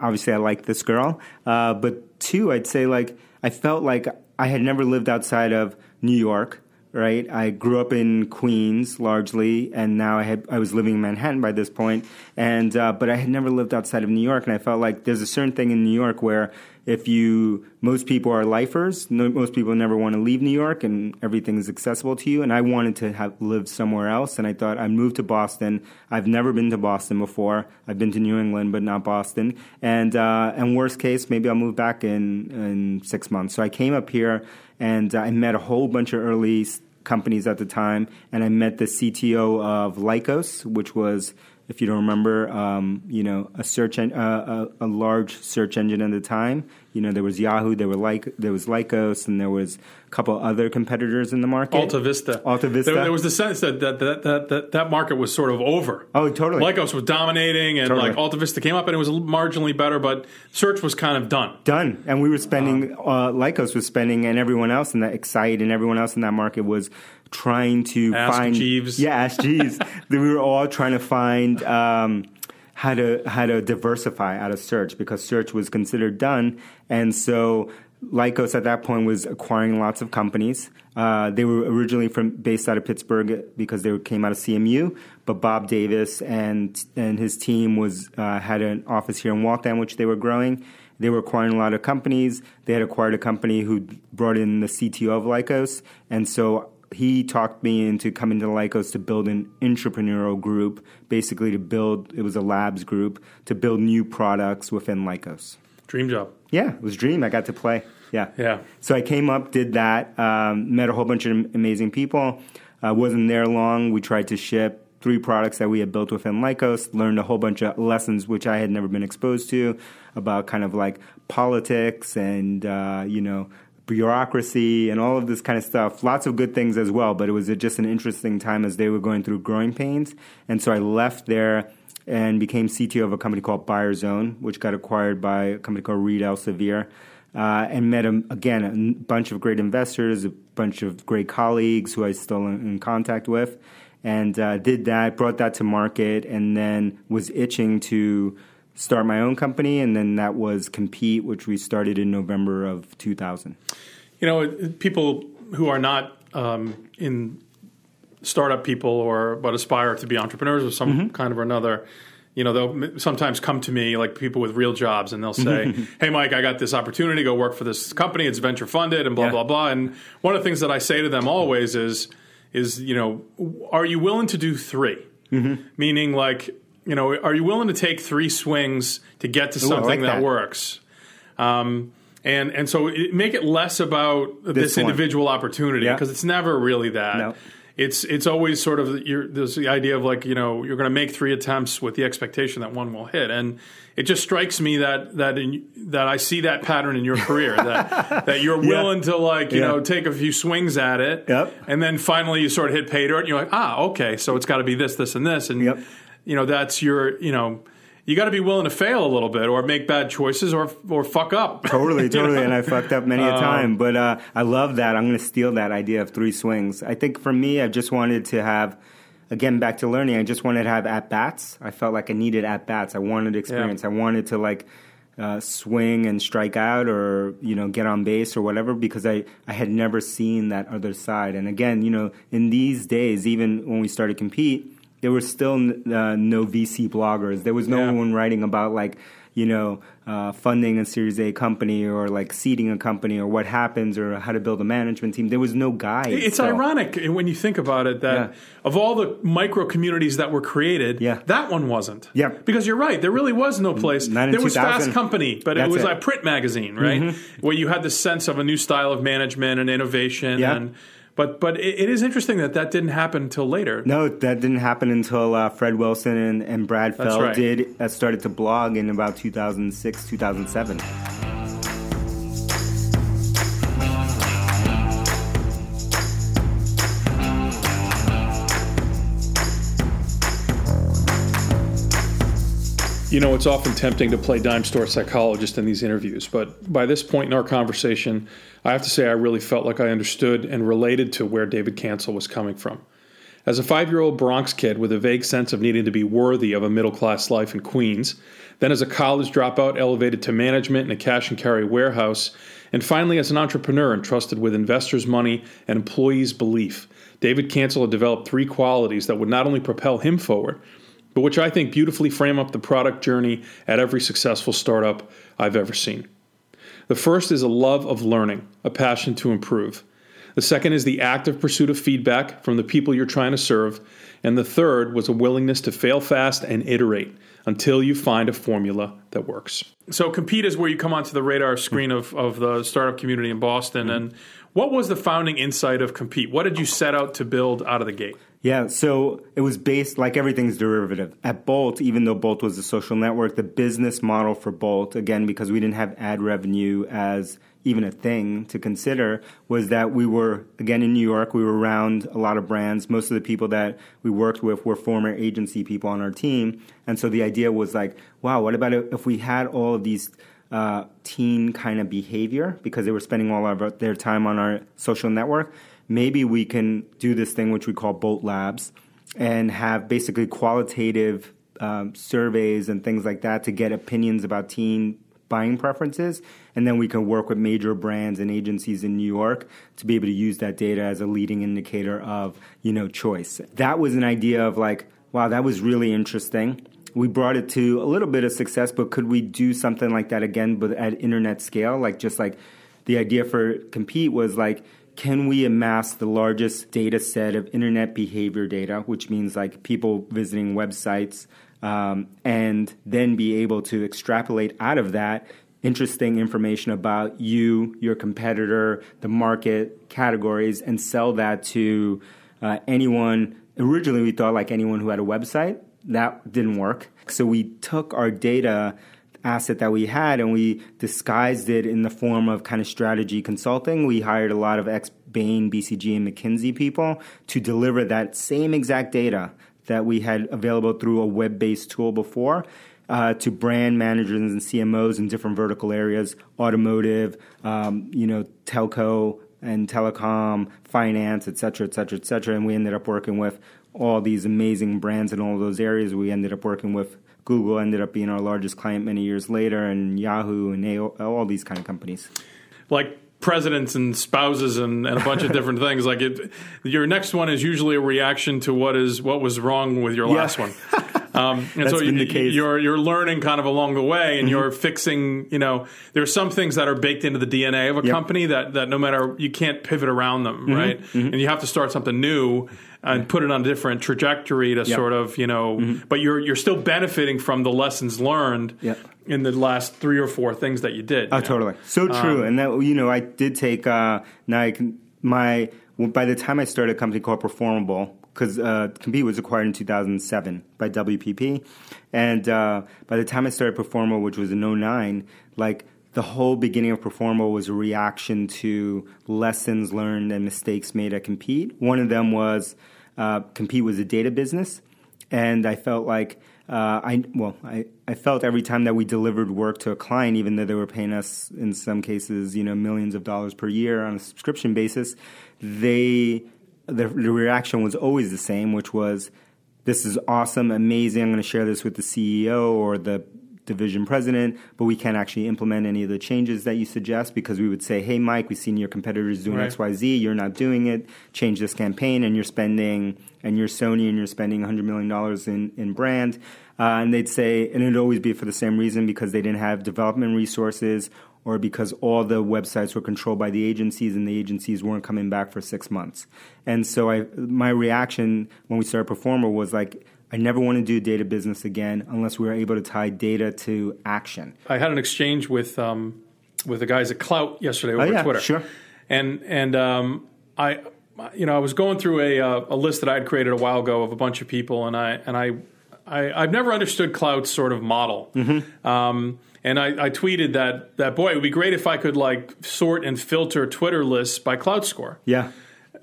obviously, I like this girl, uh, but two, I'd say like I felt like I had never lived outside of New York. Right, I grew up in Queens largely, and now I had I was living in Manhattan by this point, and uh, but I had never lived outside of New York, and I felt like there's a certain thing in New York where if you most people are lifers, no, most people never want to leave New York, and everything is accessible to you. And I wanted to have lived somewhere else, and I thought I'd move to Boston. I've never been to Boston before. I've been to New England, but not Boston. And uh, and worst case, maybe I'll move back in in six months. So I came up here, and I met a whole bunch of early companies at the time, and I met the CTO of Lycos, which was if you don't remember, um, you know, a search en- uh, a, a large search engine at the time. You know, there was Yahoo, there were like there was Lycos, and there was a couple other competitors in the market. Alta Vista. Alta Vista. There, there was the sense that that, that that that that market was sort of over. Oh, totally. Lycos was dominating, and Totally. like Alta Vista came up, and it was marginally better, but search was kind of done. done. And we were spending, uh, Lycos was spending, and everyone else in that Excite and everyone else in that market was trying to Ask find. Jeeves. Yeah, Ask Jeeves. <laughs> we were all trying to find um, how to how to diversify out of search because search was considered done, and so. Lycos at that point was acquiring lots of companies. Uh, they were originally from based out of Pittsburgh because they came out of CMU, but Bob Davis and and his team was uh, had an office here in Waltham, which they were growing. They were acquiring a lot of companies. They had acquired a company who brought in the CTO of Lycos, and so he talked me into coming to Lycos to build an entrepreneurial group, basically to build. It was a labs group to build new products within Lycos. Dream job. Yeah, it was a dream. I got to play. Yeah. Yeah. So I came up, did that, um, met a whole bunch of amazing people. Uh, wasn't there long. We tried to ship three products that we had built within Lycos, learned a whole bunch of lessons which I had never been exposed to about kind of like politics and, uh, you know, bureaucracy and all of this kind of stuff. Lots of good things as well, but it was just an interesting time as they were going through growing pains. And so I left there and became CTO of a company called BuyerZone, which got acquired by a company called Reed Elsevier. Uh, and met a, again a bunch of great investors, a bunch of great colleagues who I still in, in contact with, and uh, did that, brought that to market, and then was itching to start my own company, and then that was Compete, which we started in November of 2000. You know, people who are not um, in startup people or but aspire to be entrepreneurs of some mm-hmm. kind or another you know they'll sometimes come to me like people with real jobs and they'll say <laughs> hey mike i got this opportunity to go work for this company it's venture funded and blah yeah. blah blah and one of the things that i say to them always is is you know are you willing to do 3 mm-hmm. meaning like you know are you willing to take three swings to get to Ooh, something like that. that. works um, and and so it, make it less about this, this individual opportunity because yeah. it's never really that no it's it's always sort of there's the idea of like you know you're going to make three attempts with the expectation that one will hit, and it just strikes me that that in, that I see that pattern in your career that <laughs> that you're willing yeah. to like you yeah. know take a few swings at it, yep. and then finally you sort of hit pay dirt, and you're like ah okay, so it's got to be this this and this, and yep. You know that's your you know you got to be willing to fail a little bit or make bad choices or or fuck up. <laughs> Totally, totally. know? And I fucked up many a um, time. But uh, I love that. I'm going to steal that idea of three swings. I think for me, I just wanted to have, again, back to learning, I just wanted to have at bats. I felt like I needed at bats. I wanted experience. Yeah. I wanted to like, uh, swing and strike out or you know get on base or whatever because I, I had never seen that other side and again you know in these days even when we started compete there was still uh, no VC bloggers. There was no yeah. one writing about like you know uh, funding a Series A company or like seeding a company or what happens or how to build a management team. There was no guide. It's so. ironic when you think about it that yeah. of all the micro communities that were created, yeah. that one wasn't. Yeah, because you're right. There really was no place. there was Fast Company, but it was it. a print magazine, right? Mm-hmm. Where you had the sense of a new style of management and innovation yeah. and but but it, it is interesting that that didn't happen until later. No, that didn't happen until uh, Fred Wilson and, and Brad Feld right. did uh, started to blog in about 2006, 2007. You know, it's often tempting to play dime store psychologist in these interviews, but by this point in our conversation, I have to say I really felt like I understood and related to where David Cancel was coming from. As a five year old Bronx kid with a vague sense of needing to be worthy of a middle class life in Queens, then as a college dropout elevated to management in a cash and carry warehouse, and finally as an entrepreneur entrusted with investors' money and employees' belief, David Cancel had developed three qualities that would not only propel him forward, but which I think beautifully frame up the product journey at every successful startup I've ever seen. The first is a love of learning, a passion to improve. The second is the active pursuit of feedback from the people you're trying to serve. And the third was a willingness to fail fast and iterate until you find a formula that works. So, Compete is where you come onto the radar screen of, of the startup community in Boston. Mm-hmm. And what was the founding insight of Compete? What did you set out to build out of the gate? Yeah, so it was based like everything's derivative. At Bolt, even though Bolt was a social network, the business model for Bolt, again, because we didn't have ad revenue as even a thing to consider, was that we were, again, in New York, we were around a lot of brands. Most of the people that we worked with were former agency people on our team. And so the idea was like, wow, what about if we had all of these uh, teen kind of behavior because they were spending all of their time on our social network? Maybe we can do this thing which we call Bolt Labs and have basically qualitative um, surveys and things like that to get opinions about teen buying preferences, and then we can work with major brands and agencies in New York to be able to use that data as a leading indicator of you know choice. That was an idea of like, wow, that was really interesting. We brought it to a little bit of success, but could we do something like that again, but at internet scale? Like just like the idea for compete was like can we amass the largest data set of internet behavior data, which means like people visiting websites, um, and then be able to extrapolate out of that interesting information about you, your competitor, the market, categories, and sell that to uh, anyone. Originally, we thought like anyone who had a website. That didn't work. So we took our data asset that we had and we disguised it in the form of kind of strategy consulting. We hired a lot of ex Bain, BCG, and McKinsey people to deliver that same exact data that we had available through a web based tool before. Uh, to brand managers and CMOs in different vertical areas, automotive, um, you know, telco and telecom, finance, et cetera, et cetera, et cetera. And we ended up working with all these amazing brands in all those areas. We ended up working with Google ended up being our largest client many years later, and Yahoo and AO, all these kind of companies. Like presidents and spouses and, and a bunch of different <laughs> things. Like it, your next one is usually a reaction to what is what was wrong with your last yeah. one. Um, and <laughs> so you, you're you're learning kind of along the way, and mm-hmm. you're fixing. You know, there are some things that are baked into the DNA of a yep. company that that no matter you can't pivot around them, mm-hmm. right? Mm-hmm. And you have to start something new and put it on a different trajectory to yep. sort of you know mm-hmm. but you're you're still benefiting from the lessons learned yep. in the last three or four things that you did you oh know? totally so true um, and that you know i did take uh now I can, my by the time i started a company called performable because uh, Compete was acquired in 2007 by WPP, and uh, by the time I started Performable, which was in 09, like the whole beginning of Performable was a reaction to lessons learned and mistakes made at Compete. One of them was uh, Compete was a data business, and I felt like uh, I well, I, I felt every time that we delivered work to a client, even though they were paying us in some cases, you know, millions of dollars per year on a subscription basis, they the, the reaction was always the same, which was, "This is awesome, amazing. I'm going to share this with the CEO or the division president, but we can't actually implement any of the changes that you suggest because we would say, hey, Mike, we've seen your competitors doing right. XYZ, you're not doing it, change this campaign, and you're spending, and you're Sony and you're spending $100 million in, in brand. Uh, and they'd say, and it'd always be for the same reason because they didn't have development resources or because all the websites were controlled by the agencies and the agencies weren't coming back for six months. And so I, my reaction when we started Performable was like, I never want to do data business again unless we are able to tie data to action. I had an exchange with um, with the guys at Klout yesterday over oh, yeah, Twitter. Sure. And and um, I you know I was going through a uh, a list that I had created a while ago of a bunch of people, and I and I, I have never understood Klout's sort of model. Mm-hmm. Um, and I, I, tweeted that that boy, it would be great if I could like sort and filter Twitter lists by Klout Score. Yeah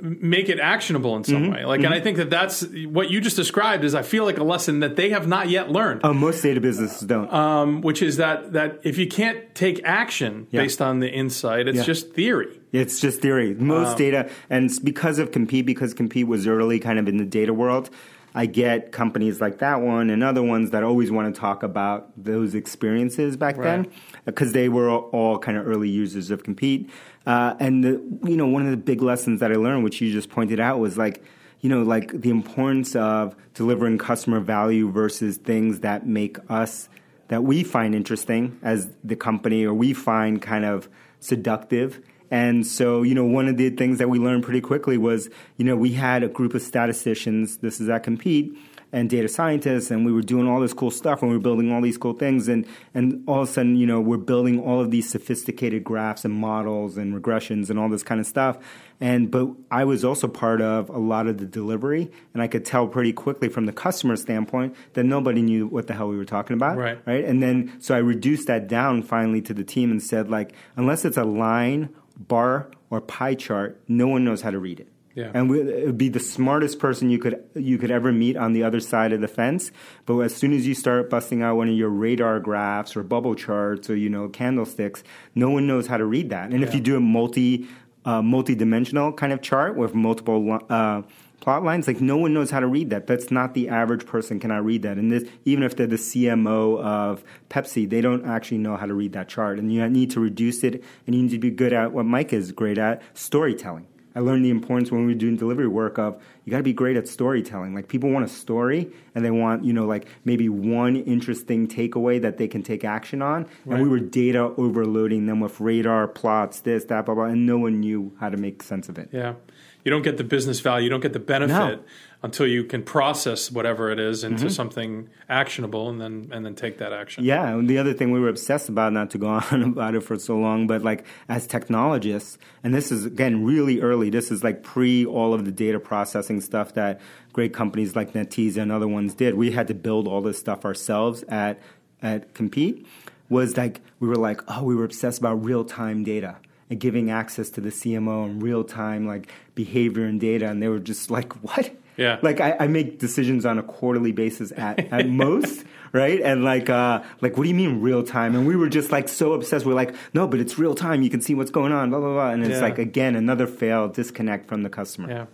make it actionable in some mm-hmm. way. Like, mm-hmm. and I think that that's what you just described is I feel like a lesson that they have not yet learned. Oh, most data businesses don't. Um, which is that that if you can't take action yeah. based on the insight, it's yeah. just theory. It's just theory. Most um, data, and because of compete, because compete was early, kind of in the data world. I get companies like that one and other ones that always want to talk about those experiences back right. then because they were all kind of early users of compete. Uh, and the, you know, one of the big lessons that I learned, which you just pointed out, was like, you know, like the importance of delivering customer value versus things that make us that we find interesting as the company or we find kind of seductive and so, you know, one of the things that we learned pretty quickly was, you know, we had a group of statisticians, this is at Compete, and data scientists, and we were doing all this cool stuff, and we were building all these cool things, and and all of a sudden, you know, we're building all of these sophisticated graphs and models and regressions and all this kind of stuff. And but I was also part of a lot of the delivery, and I could tell pretty quickly from the customer standpoint that nobody knew what the hell we were talking about, right? Right. And then so I reduced that down finally to the team and said like, unless it's a line bar or pie chart, no one knows how to read it. Yeah. And we, it would be the smartest person you could you could ever meet on the other side of the fence. But as soon as you start busting out one of your radar graphs or bubble charts or you know candlesticks, no one knows how to read that. And yeah. if you do a multi uh, multi-dimensional kind of chart with multiple uh, plot lines. Like no one knows how to read that. That's not the average person cannot read that. And this, even if they're the CMO of Pepsi, they don't actually know how to read that chart. And you need to reduce it, and you need to be good at what Mike is great at: storytelling. I learned the importance when we were doing delivery work of you got to be great at storytelling. Like people want a story and they want, you know, like maybe one interesting takeaway that they can take action on. Right. And we were data overloading them with radar plots, this, that, blah, blah, and no one knew how to make sense of it. Yeah. You don't get the business value, you don't get the benefit. No until you can process whatever it is into mm-hmm. something actionable and then and then take that action. Yeah, and the other thing we were obsessed about, not to go <laughs> on about it for so long, but like as technologists, and this is again really early. This is like pre all of the data processing stuff that great companies like Netezza and other ones did. We had to build all this stuff ourselves at at Compete. Was like we were like, oh, we were obsessed about real time data and giving access to the CMO and real time like behavior and data, and they were just like, what? Yeah. Like I, I make decisions on a quarterly basis at, <laughs> at most, right? And like uh like what do you mean real time? And we were just like so obsessed. We're like, no, but it's real time. You can see what's going on, blah blah blah. And it's yeah. like again another fail disconnect from the customer. Yeah.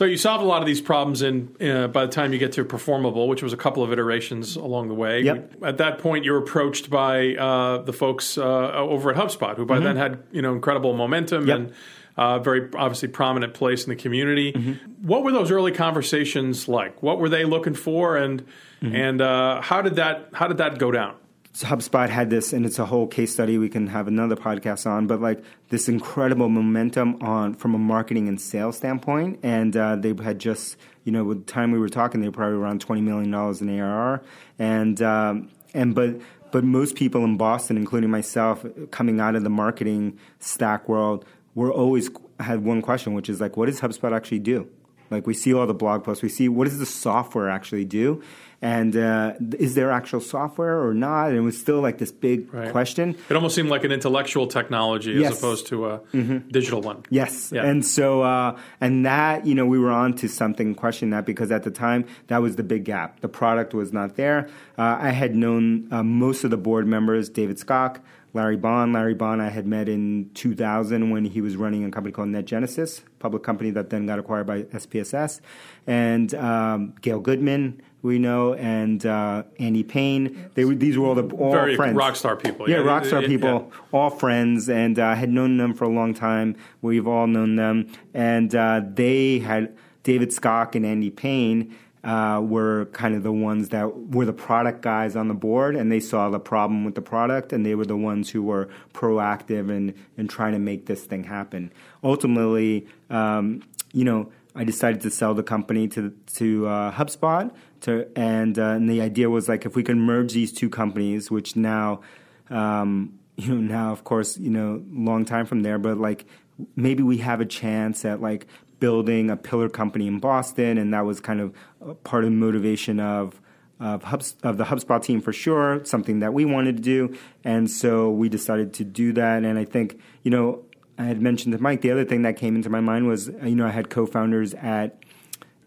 So you solve a lot of these problems in uh, by the time you get to performable, which was a couple of iterations along the way. Yep. At that point, you're approached by uh, the folks uh, over at HubSpot, who by mm-hmm. then had you know incredible momentum yep. and uh, very obviously prominent place in the community. Mm-hmm. What were those early conversations like? What were they looking for, and mm-hmm. and uh, how did that how did that go down? HubSpot had this, and it's a whole case study we can have another podcast on. But like this incredible momentum on from a marketing and sales standpoint, and uh, they had just you know with the time we were talking, they were probably around twenty million dollars in ARR, and um, and but but most people in Boston, including myself, coming out of the marketing stack world, we're always had one question, which is like, what does HubSpot actually do? Like we see all the blog posts, we see what does the software actually do, and uh, is there actual software or not? And it was still like this big right. question. It almost seemed like an intellectual technology yes. as opposed to a mm-hmm. digital one. Yes, yeah. and so uh, and that you know we were on to something question that because at the time that was the big gap. The product was not there. Uh, I had known uh, most of the board members, David Skok. Larry Bohn. Larry Bohn I had met in 2000 when he was running a company called NetGenesis, public company that then got acquired by SPSS, and um, Gail Goodman, we know, and uh, Andy Payne. They were these were all the all Very friends, rock star people. Yeah, yeah rock star people, yeah. all friends, and I uh, had known them for a long time. We've all known them, and uh, they had David Skok and Andy Payne uh, were kind of the ones that were the product guys on the board, and they saw the problem with the product, and they were the ones who were proactive in, in trying to make this thing happen. Ultimately, um, you know, I decided to sell the company to to uh, HubSpot, to, and, uh, and the idea was like if we can merge these two companies, which now, um, <laughs> you know, now of course, you know, long time from there, but like maybe we have a chance at like building a pillar company in Boston, and that was kind of part of the motivation of of, of the HubSpot team for sure. Something that we wanted to do, and so we decided to do that. And I think you know I had mentioned to Mike the other thing that came into my mind was you know I had co-founders at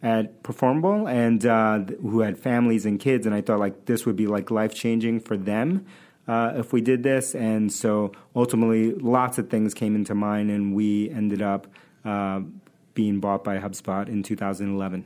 at Performable and uh, who had families and kids, and I thought like this would be like life changing for them. Uh, if we did this. And so ultimately, lots of things came into mind, and we ended up uh, being bought by HubSpot in 2011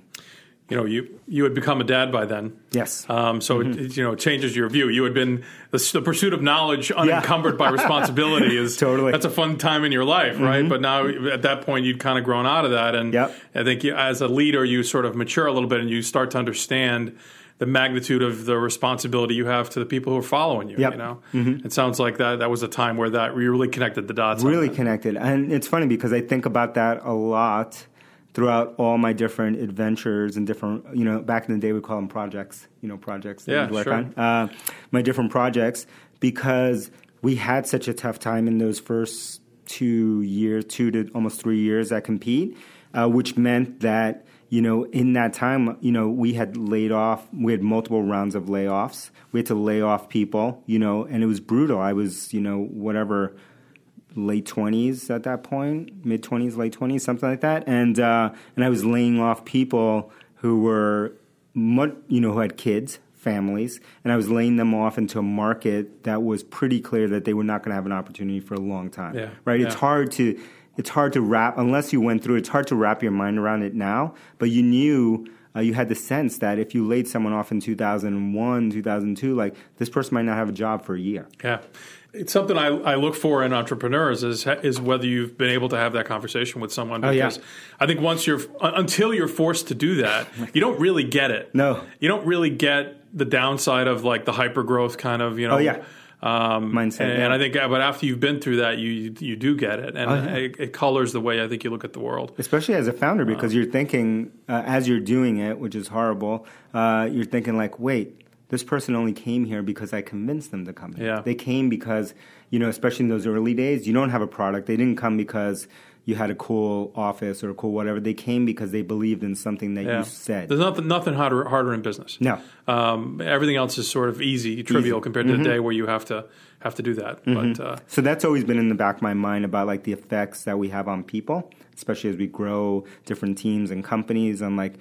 you know, you you had become a dad by then. Yes. Um, so mm-hmm. it, you know, it changes your view. You had been the, the pursuit of knowledge unencumbered yeah. by responsibility <laughs> is totally that's a fun time in your life, mm-hmm. right? But now at that point, you'd kind of grown out of that, and yep. I think you, as a leader, you sort of mature a little bit, and you start to understand the magnitude of the responsibility you have to the people who are following you. Yep. You know, mm-hmm. it sounds like that that was a time where that you really connected the dots. Really connected, and it's funny because I think about that a lot throughout all my different adventures and different, you know, back in the day we call them projects, you know, projects that yeah, we'd work sure. on. Uh, my different projects because we had such a tough time in those first two years, two to almost three years at Compete, uh, which meant that you know, in that time, you know, we had laid off, we had multiple rounds of layoffs. We had to lay off people, you know, and it was brutal. I was, you know, whatever, late twenties at that point, mid twenties, late twenties, something like that. And uh, and I was laying off people who were, you know, who had kids, families, and I was laying them off into a market that was pretty clear that they were not going to have an opportunity for a long time. Yeah. Right? Yeah. It's hard to it's hard to wrap unless you went through. It's hard to wrap your mind around it now, but you knew. Uh, you had the sense that if you laid someone off in 2001, 2002, like this person might not have a job for a year. Yeah. It's something I, I look for in entrepreneurs is is whether you've been able to have that conversation with someone because Oh, yeah. I think once you're until you're forced to do that you don't really get it No. you don't really get the downside of like the hyper growth kind of you know Oh, yeah. Um, Mindset, and, yeah. and I think but after you've been through that you you, do get it and Oh, yeah. it, it colors the way I think you look at the world especially as a founder because you're thinking uh, as you're doing it which is horrible uh, you're thinking like wait this person only came here because i convinced them to come here Yeah. they came because you know especially in those early days you don't have a product they didn't come because you had a cool office or a cool whatever. They came because they believed in something that yeah. you said. There's nothing nothing harder harder in business. No. Um, everything else is sort of easy trivial compared to Mm-hmm. the day where you have to have to do that. But uh, So that's always been in the back of my mind about like the effects that we have on people, especially as we grow different teams and companies. And like,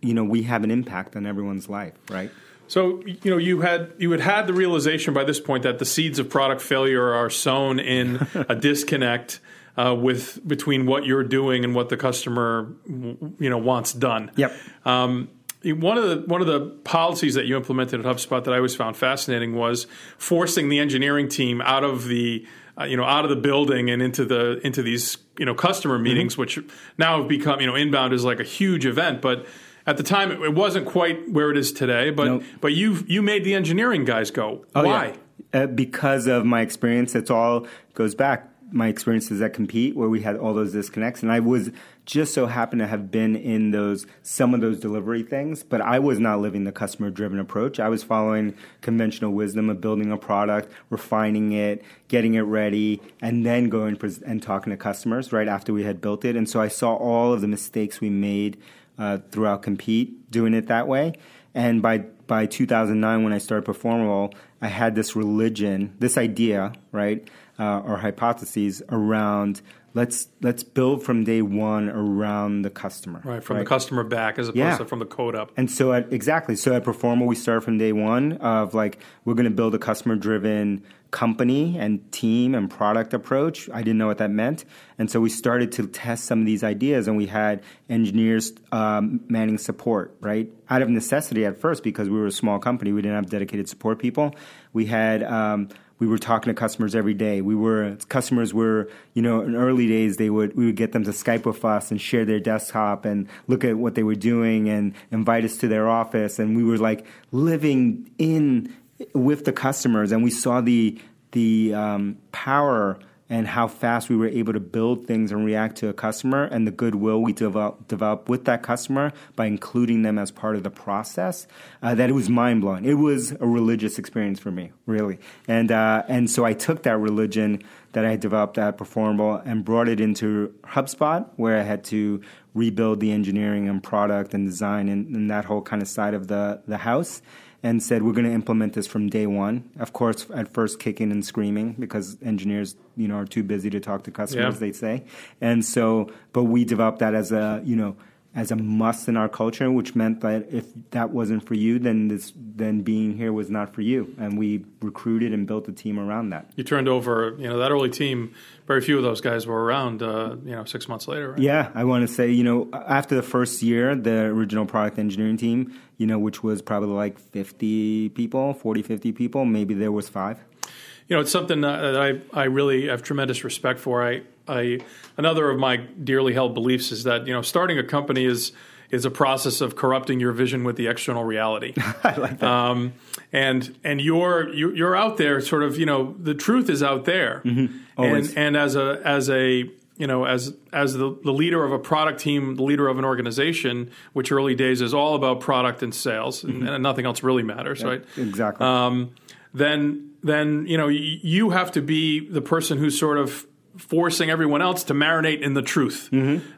you know, we have an impact on everyone's life, right? So you know you had you had had the realization by this point that the seeds of product failure are sown in <laughs> a disconnect uh, with between what you're doing and what the customer you know wants done. Yep. Um, one of the one of the policies that you implemented at HubSpot that I always found fascinating was forcing the engineering team out of the uh, you know out of the building and into the into these you know customer meetings, which now have become you know inbound is like a huge event, but at the time it, it wasn't quite where it is today. But Nope. but you you made the engineering guys go. Oh, Why? yeah. Uh, because of my experience, it's all goes back. My experiences at Compete, where we had all those disconnects, and I was just so happened to have been in those some of those delivery things, but I was not living the customer driven approach. I was following conventional wisdom of building a product, refining it, getting it ready, and then going and talking to customers right after we had built it. And so I saw all of the mistakes we made uh, throughout Compete doing it that way. And by by 2009, when I started Performable, I had this religion, this idea, right, uh, or hypotheses around let's let's build from day one around the customer, Right from the customer back as opposed Yeah. to from the code up. and so at, exactly, so at Performable, we start from day one of like we're going to build a customer-driven company and team and product approach. I didn't know what that meant, and so we started to test some of these ideas, and we had engineers um, manning support, right, out of necessity at first because we were a small company. We didn't have dedicated support people. We had. Um, we were talking to customers every day. We were customers were you know in early days they would we would get them to Skype with us and share their desktop and look at what they were doing and invite us to their office and we were like living in with the customers and we saw the the um, power and how fast we were able to build things and react to a customer and the goodwill we develop, develop with that customer by including them as part of the process uh, that it was mind-blowing. It was a religious experience for me really. And uh, and so i took that religion that i developed at performable and brought it into hubspot where i had to rebuild the engineering and product and design and, and that whole kind of side of the, the house and said we're going to implement this from day one. Of course, at first kicking and screaming because engineers, you know, are too busy to talk to customers. Yeah. They say, and so, but we developed that as a, you know, as a must in our culture, which meant that if that wasn't for you, then this, then being here was not for you, and we recruited and built a team around that. You turned over, you know, that early team. Very few of those guys were around, uh, you know, six months later. Right? Yeah, I want to say, you know, after the first year, the original product engineering team, you know, which was probably like 50 people, 40, 50 people, maybe there was five. You know, it's something that that I, I really have tremendous respect for. I, I another of my dearly held beliefs is that you know starting a company is is a process of corrupting your vision with the external reality. <laughs> I like that. um, and and you're you- you're out there, sort of. You know, the truth is out there, Mm-hmm. And and as a as a you know as as the, the leader of a product team, the leader of an organization, which early days is all about product and sales, and, and nothing else really matters, right? exactly. um, then then you know y- you have to be the person who's sort of forcing everyone else to marinate in the truth,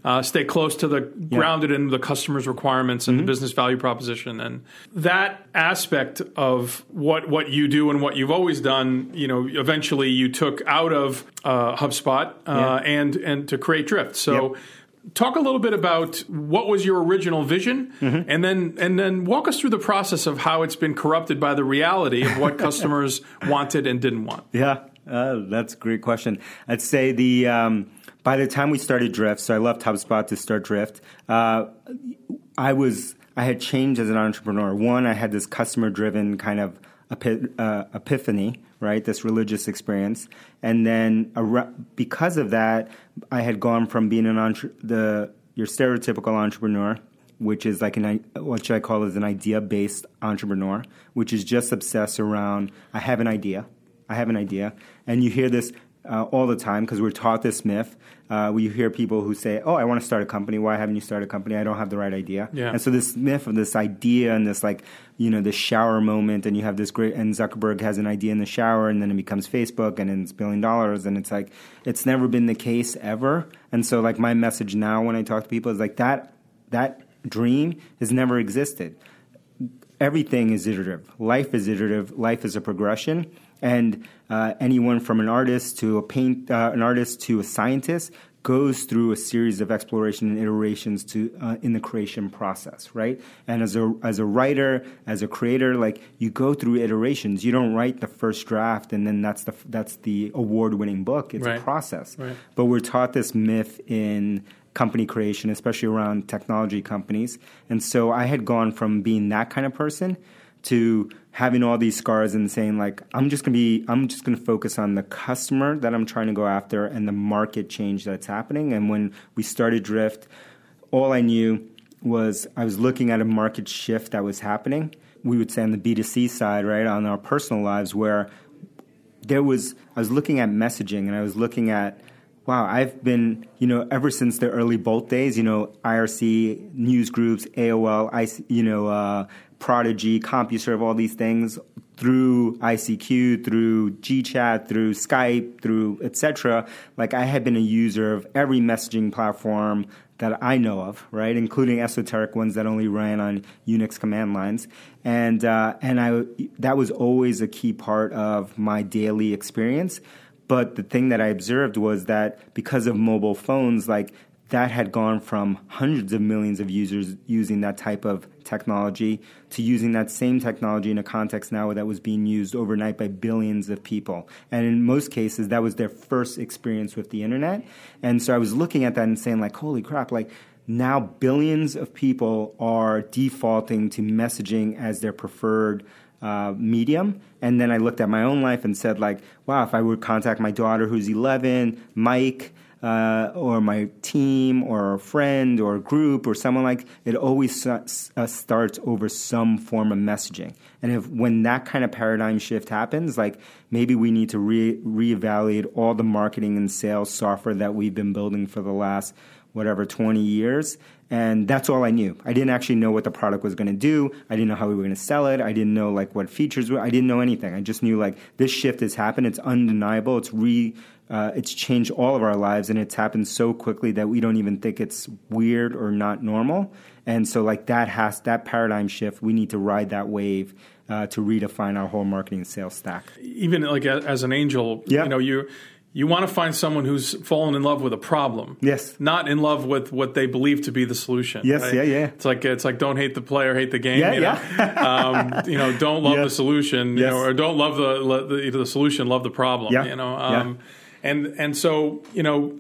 uh, stay close to the grounded in the customer's requirements and the business value proposition, and that aspect of what what you do and what you've always done. You know, eventually you took out of uh, HubSpot uh, Yeah. and and to create Drift. So. Yep. Talk a little bit about what was your original vision, Mm-hmm. and then and then walk us through the process of how it's been corrupted by the reality of what <laughs> customers wanted and didn't want. Yeah, uh, that's a great question. I'd say the um, by the time we started Drift, so I left HubSpot to start Drift. Uh, I was I had changed as an entrepreneur. One, I had this customer driven kind of epi- uh, epiphany, right? This religious experience, and then because of that, I had gone from being an entre- the your stereotypical entrepreneur, which is like an what should I call as an idea based entrepreneur, which is just obsessed around I have an idea, I have an idea, and you hear this uh, all the time because we're taught this myth. Uh, we hear people who say, "Oh, I want to start a company. Why haven't you started a company? I don't have the right idea." Yeah. And so this myth of this idea and this like you know this shower moment, and you have this great. And Zuckerberg has an idea in the shower, and then it becomes Facebook, and it's billion dollars, and it's like it's never been the case ever. And so like my message now when I talk to people is like that that dream has never existed. Everything is iterative. Life is iterative. Life is a progression and uh, anyone from an artist to a paint, uh, an artist to a scientist goes through a series of exploration and iterations to uh, in the creation process, right? And as a as a writer, as a creator, like you go through iterations. You don't write the first draft and then that's the that's the award winning book. It's right. a process. Right. But we're taught this myth in company creation, especially around technology companies. And so I had gone from being that kind of person to having all these scars and saying like i'm just to be i'm just to focus on the customer that i'm trying to go after and the market change that's happening. And when we started drift all i knew was i was looking at a market shift that was happening. We would say on the b2c side right on our personal lives where there was i was looking at messaging and i was looking at wow, I've been, you know, ever since the early Bolt days, you know, IRC, news groups, AOL, I, you know, uh, Prodigy, CompuServe, all these things through ICQ, through GChat, through Skype, through etc. Like I had been a user of every messaging platform that I know of, right, including esoteric ones that only ran on Unix command lines, and uh, and I that was always a key part of my daily experience. But the thing that I observed was that because of mobile phones, like that had gone from hundreds of millions of users using that type of technology to using that same technology in a context now that was being used overnight by billions of people. And in most cases, that was their first experience with the internet. And so I was looking at that and saying, like, holy crap, like, now billions of people are defaulting to messaging as their preferred uh, medium. And then I looked at my own life and said, like, wow, if I would contact my daughter who's 11, Mike, uh, or my team or a friend or a group or someone like it always uh, starts over some form of messaging and if when that kind of paradigm shift happens like maybe we need to re- reevaluate all the marketing and sales software that we've been building for the last whatever 20 years and that's all I knew. I didn't actually know what the product was going to do. I didn't know how we were going to sell it. I didn't know like what features were. I didn't know anything. I just knew like this shift has happened. It's undeniable. It's re uh, it's changed all of our lives and it's happened so quickly that we don't even think it's weird or not normal. And so like that has that paradigm shift. We need to ride that wave uh, to redefine our whole marketing sales stack. Even like as an angel, yep. you know you you want to find someone who's fallen in love with a problem. Yes. Not in love with what they believe to be the solution. Yes, right? yeah, yeah. It's like it's like don't hate the player, hate the game. Yeah, you know? yeah. <laughs> um, you know, don't love the solution, yes. you know, or don't love the, the the solution, love the problem. Yeah. You know, um, yeah. And and so you know,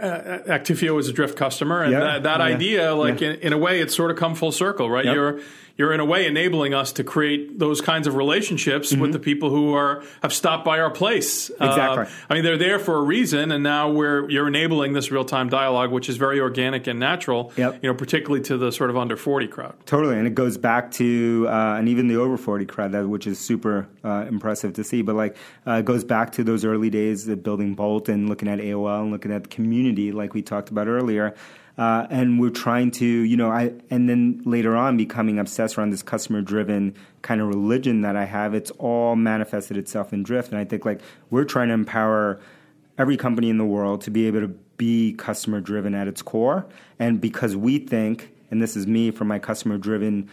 uh, Actifio is a Drift customer, and yeah. that, that yeah. idea, like in, in, a way, it's sort of come full circle, right? Yep. You're you're in a way enabling us to create those kinds of relationships mm-hmm. with the people who are have stopped by our place. Exactly. Uh, I mean, they're there for a reason, and now we're you're enabling this real time dialogue, which is very organic and natural. Yep. You know, particularly to the sort of under forty crowd. Totally, and it goes back to uh, and even the over forty crowd, that which is super uh, impressive to see. But like, uh, it goes back to those early days of building Bolt and looking at AOL and looking at the community, like we talked about earlier. Uh, and we're trying to, you know, I and then later on becoming obsessed around this customer driven kind of religion that I have. It's all manifested itself in Drift, and I think like we're trying to empower every company in the world to be able to be customer driven at its core, and because we think, and this is me from my customer driven.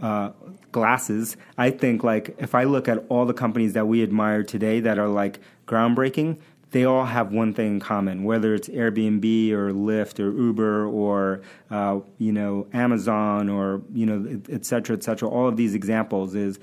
Uh, glasses. I think like if I look at all the companies that we admire today that are like groundbreaking, they all have one thing in common, whether it's Airbnb or Lyft or Uber or uh, you know Amazon or you know et cetera, et cetera. All of these examples is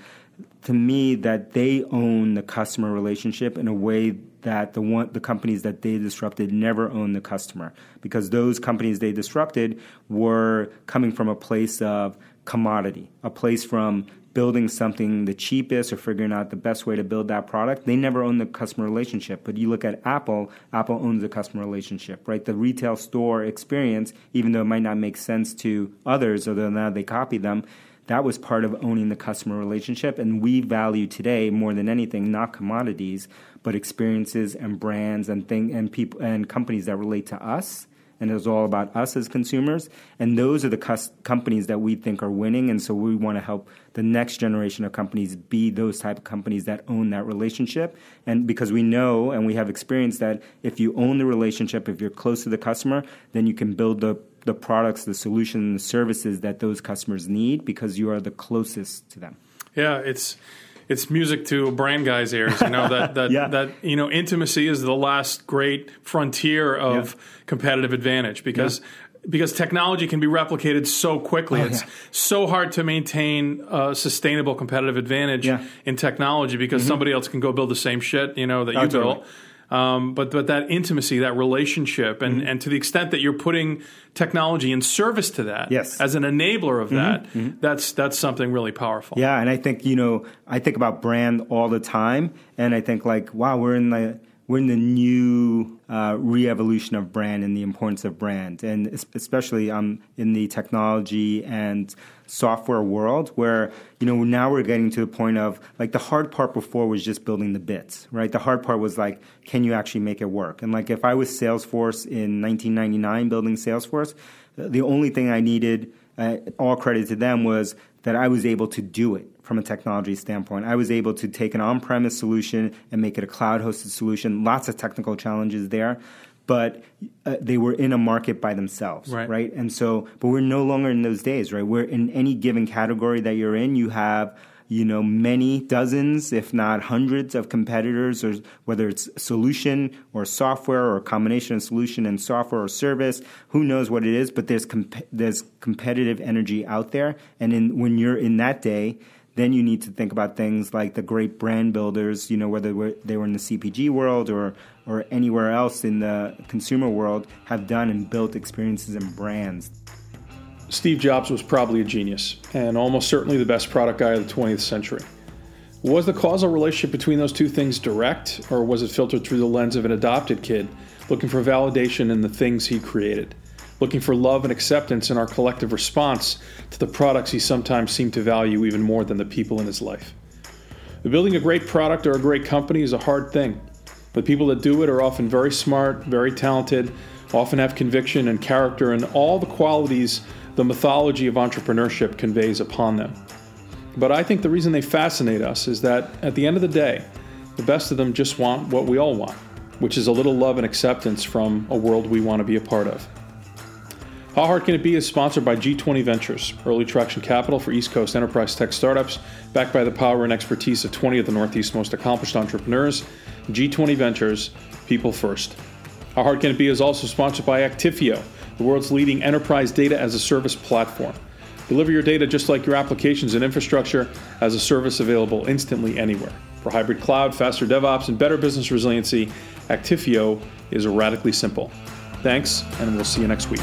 to me that they own the customer relationship in a way that the one the companies that they disrupted never owned the customer because those companies they disrupted were coming from a place of commodity, a place from building something the cheapest or figuring out the best way to build that product. They never own the customer relationship. But you look at Apple, Apple owns the customer relationship, right? The retail store experience, even though it might not make sense to others, or now they copy them, that was part of owning the customer relationship. And we value today more than anything not commodities, but experiences and brands and thing and people and companies that relate to us. And it's all about us as consumers. And those are the cus- companies that we think are winning. And so we want to help the next generation of companies be those type of companies that own that relationship. And because we know and we have experience that if you own the relationship, if you're close to the customer, then you can build the the products, the solutions, the services that those customers need because you are the closest to them. Yeah, it's it's music to a brand guy's ears. You know that that <laughs> yeah. that you know intimacy is the last great frontier of yeah. competitive advantage because. Yeah. Because technology can be replicated so quickly, oh, it's so hard to maintain a sustainable competitive advantage in technology because mm-hmm. somebody else can go build the same shit you know that oh, you totally. built um, but but that intimacy, that relationship, and, mm-hmm. and to the extent that you're putting technology in service to that, yes. as an enabler of mm-hmm. that, mm-hmm. that's that's something really powerful. Yeah, and I think you know I think about brand all the time, and I think like wow, we're in the we're in the new uh, re-evolution of brand and the importance of brand, and especially um, in the technology and software world, where you know now we're getting to the point of like the hard part before was just building the bits, right? The hard part was like, can you actually make it work? And like if I was Salesforce in 1999 building Salesforce, the only thing I needed, uh, all credit to them, was that I was able to do it from a technology standpoint. I was able to take an on premise solution and make it a cloud hosted solution. Lots of technical challenges there. But uh, they were in a market by themselves, right. right? And so, but we're no longer in those days, right? We're in any given category that you're in, you have you know many dozens if not hundreds of competitors or whether it's solution or software or a combination of solution and software or service who knows what it is but there's comp- there's competitive energy out there and in when you're in that day then you need to think about things like the great brand builders, you know, whether they were in the CPG world or, or anywhere else in the consumer world, have done and built experiences and brands. Steve Jobs was probably a genius and almost certainly the best product guy of the 20th century. Was the causal relationship between those two things direct, or was it filtered through the lens of an adopted kid looking for validation in the things he created? Looking for love and acceptance in our collective response to the products he sometimes seemed to value even more than the people in his life. building a great product or a great company is a hard thing, but people that do it are often very smart, very talented, often have conviction and character and all the qualities the mythology of entrepreneurship conveys upon them. But I think the reason they fascinate us is that at the end of the day, the best of them just want what we all want, which is a little love and acceptance from a world we want to be a part of. How Hard Can It Be is sponsored by G20 Ventures, early traction capital for East Coast enterprise tech startups, backed by the power and expertise of 20 of the Northeast's most accomplished entrepreneurs. G20 Ventures, people first. How Hard Can It Be is also sponsored by Actifio, the world's leading enterprise data as a service platform. Deliver your data just like your applications and infrastructure as a service available instantly anywhere. For hybrid cloud, faster DevOps, and better business resiliency, Actifio is radically simple. Thanks, and we'll see you next week.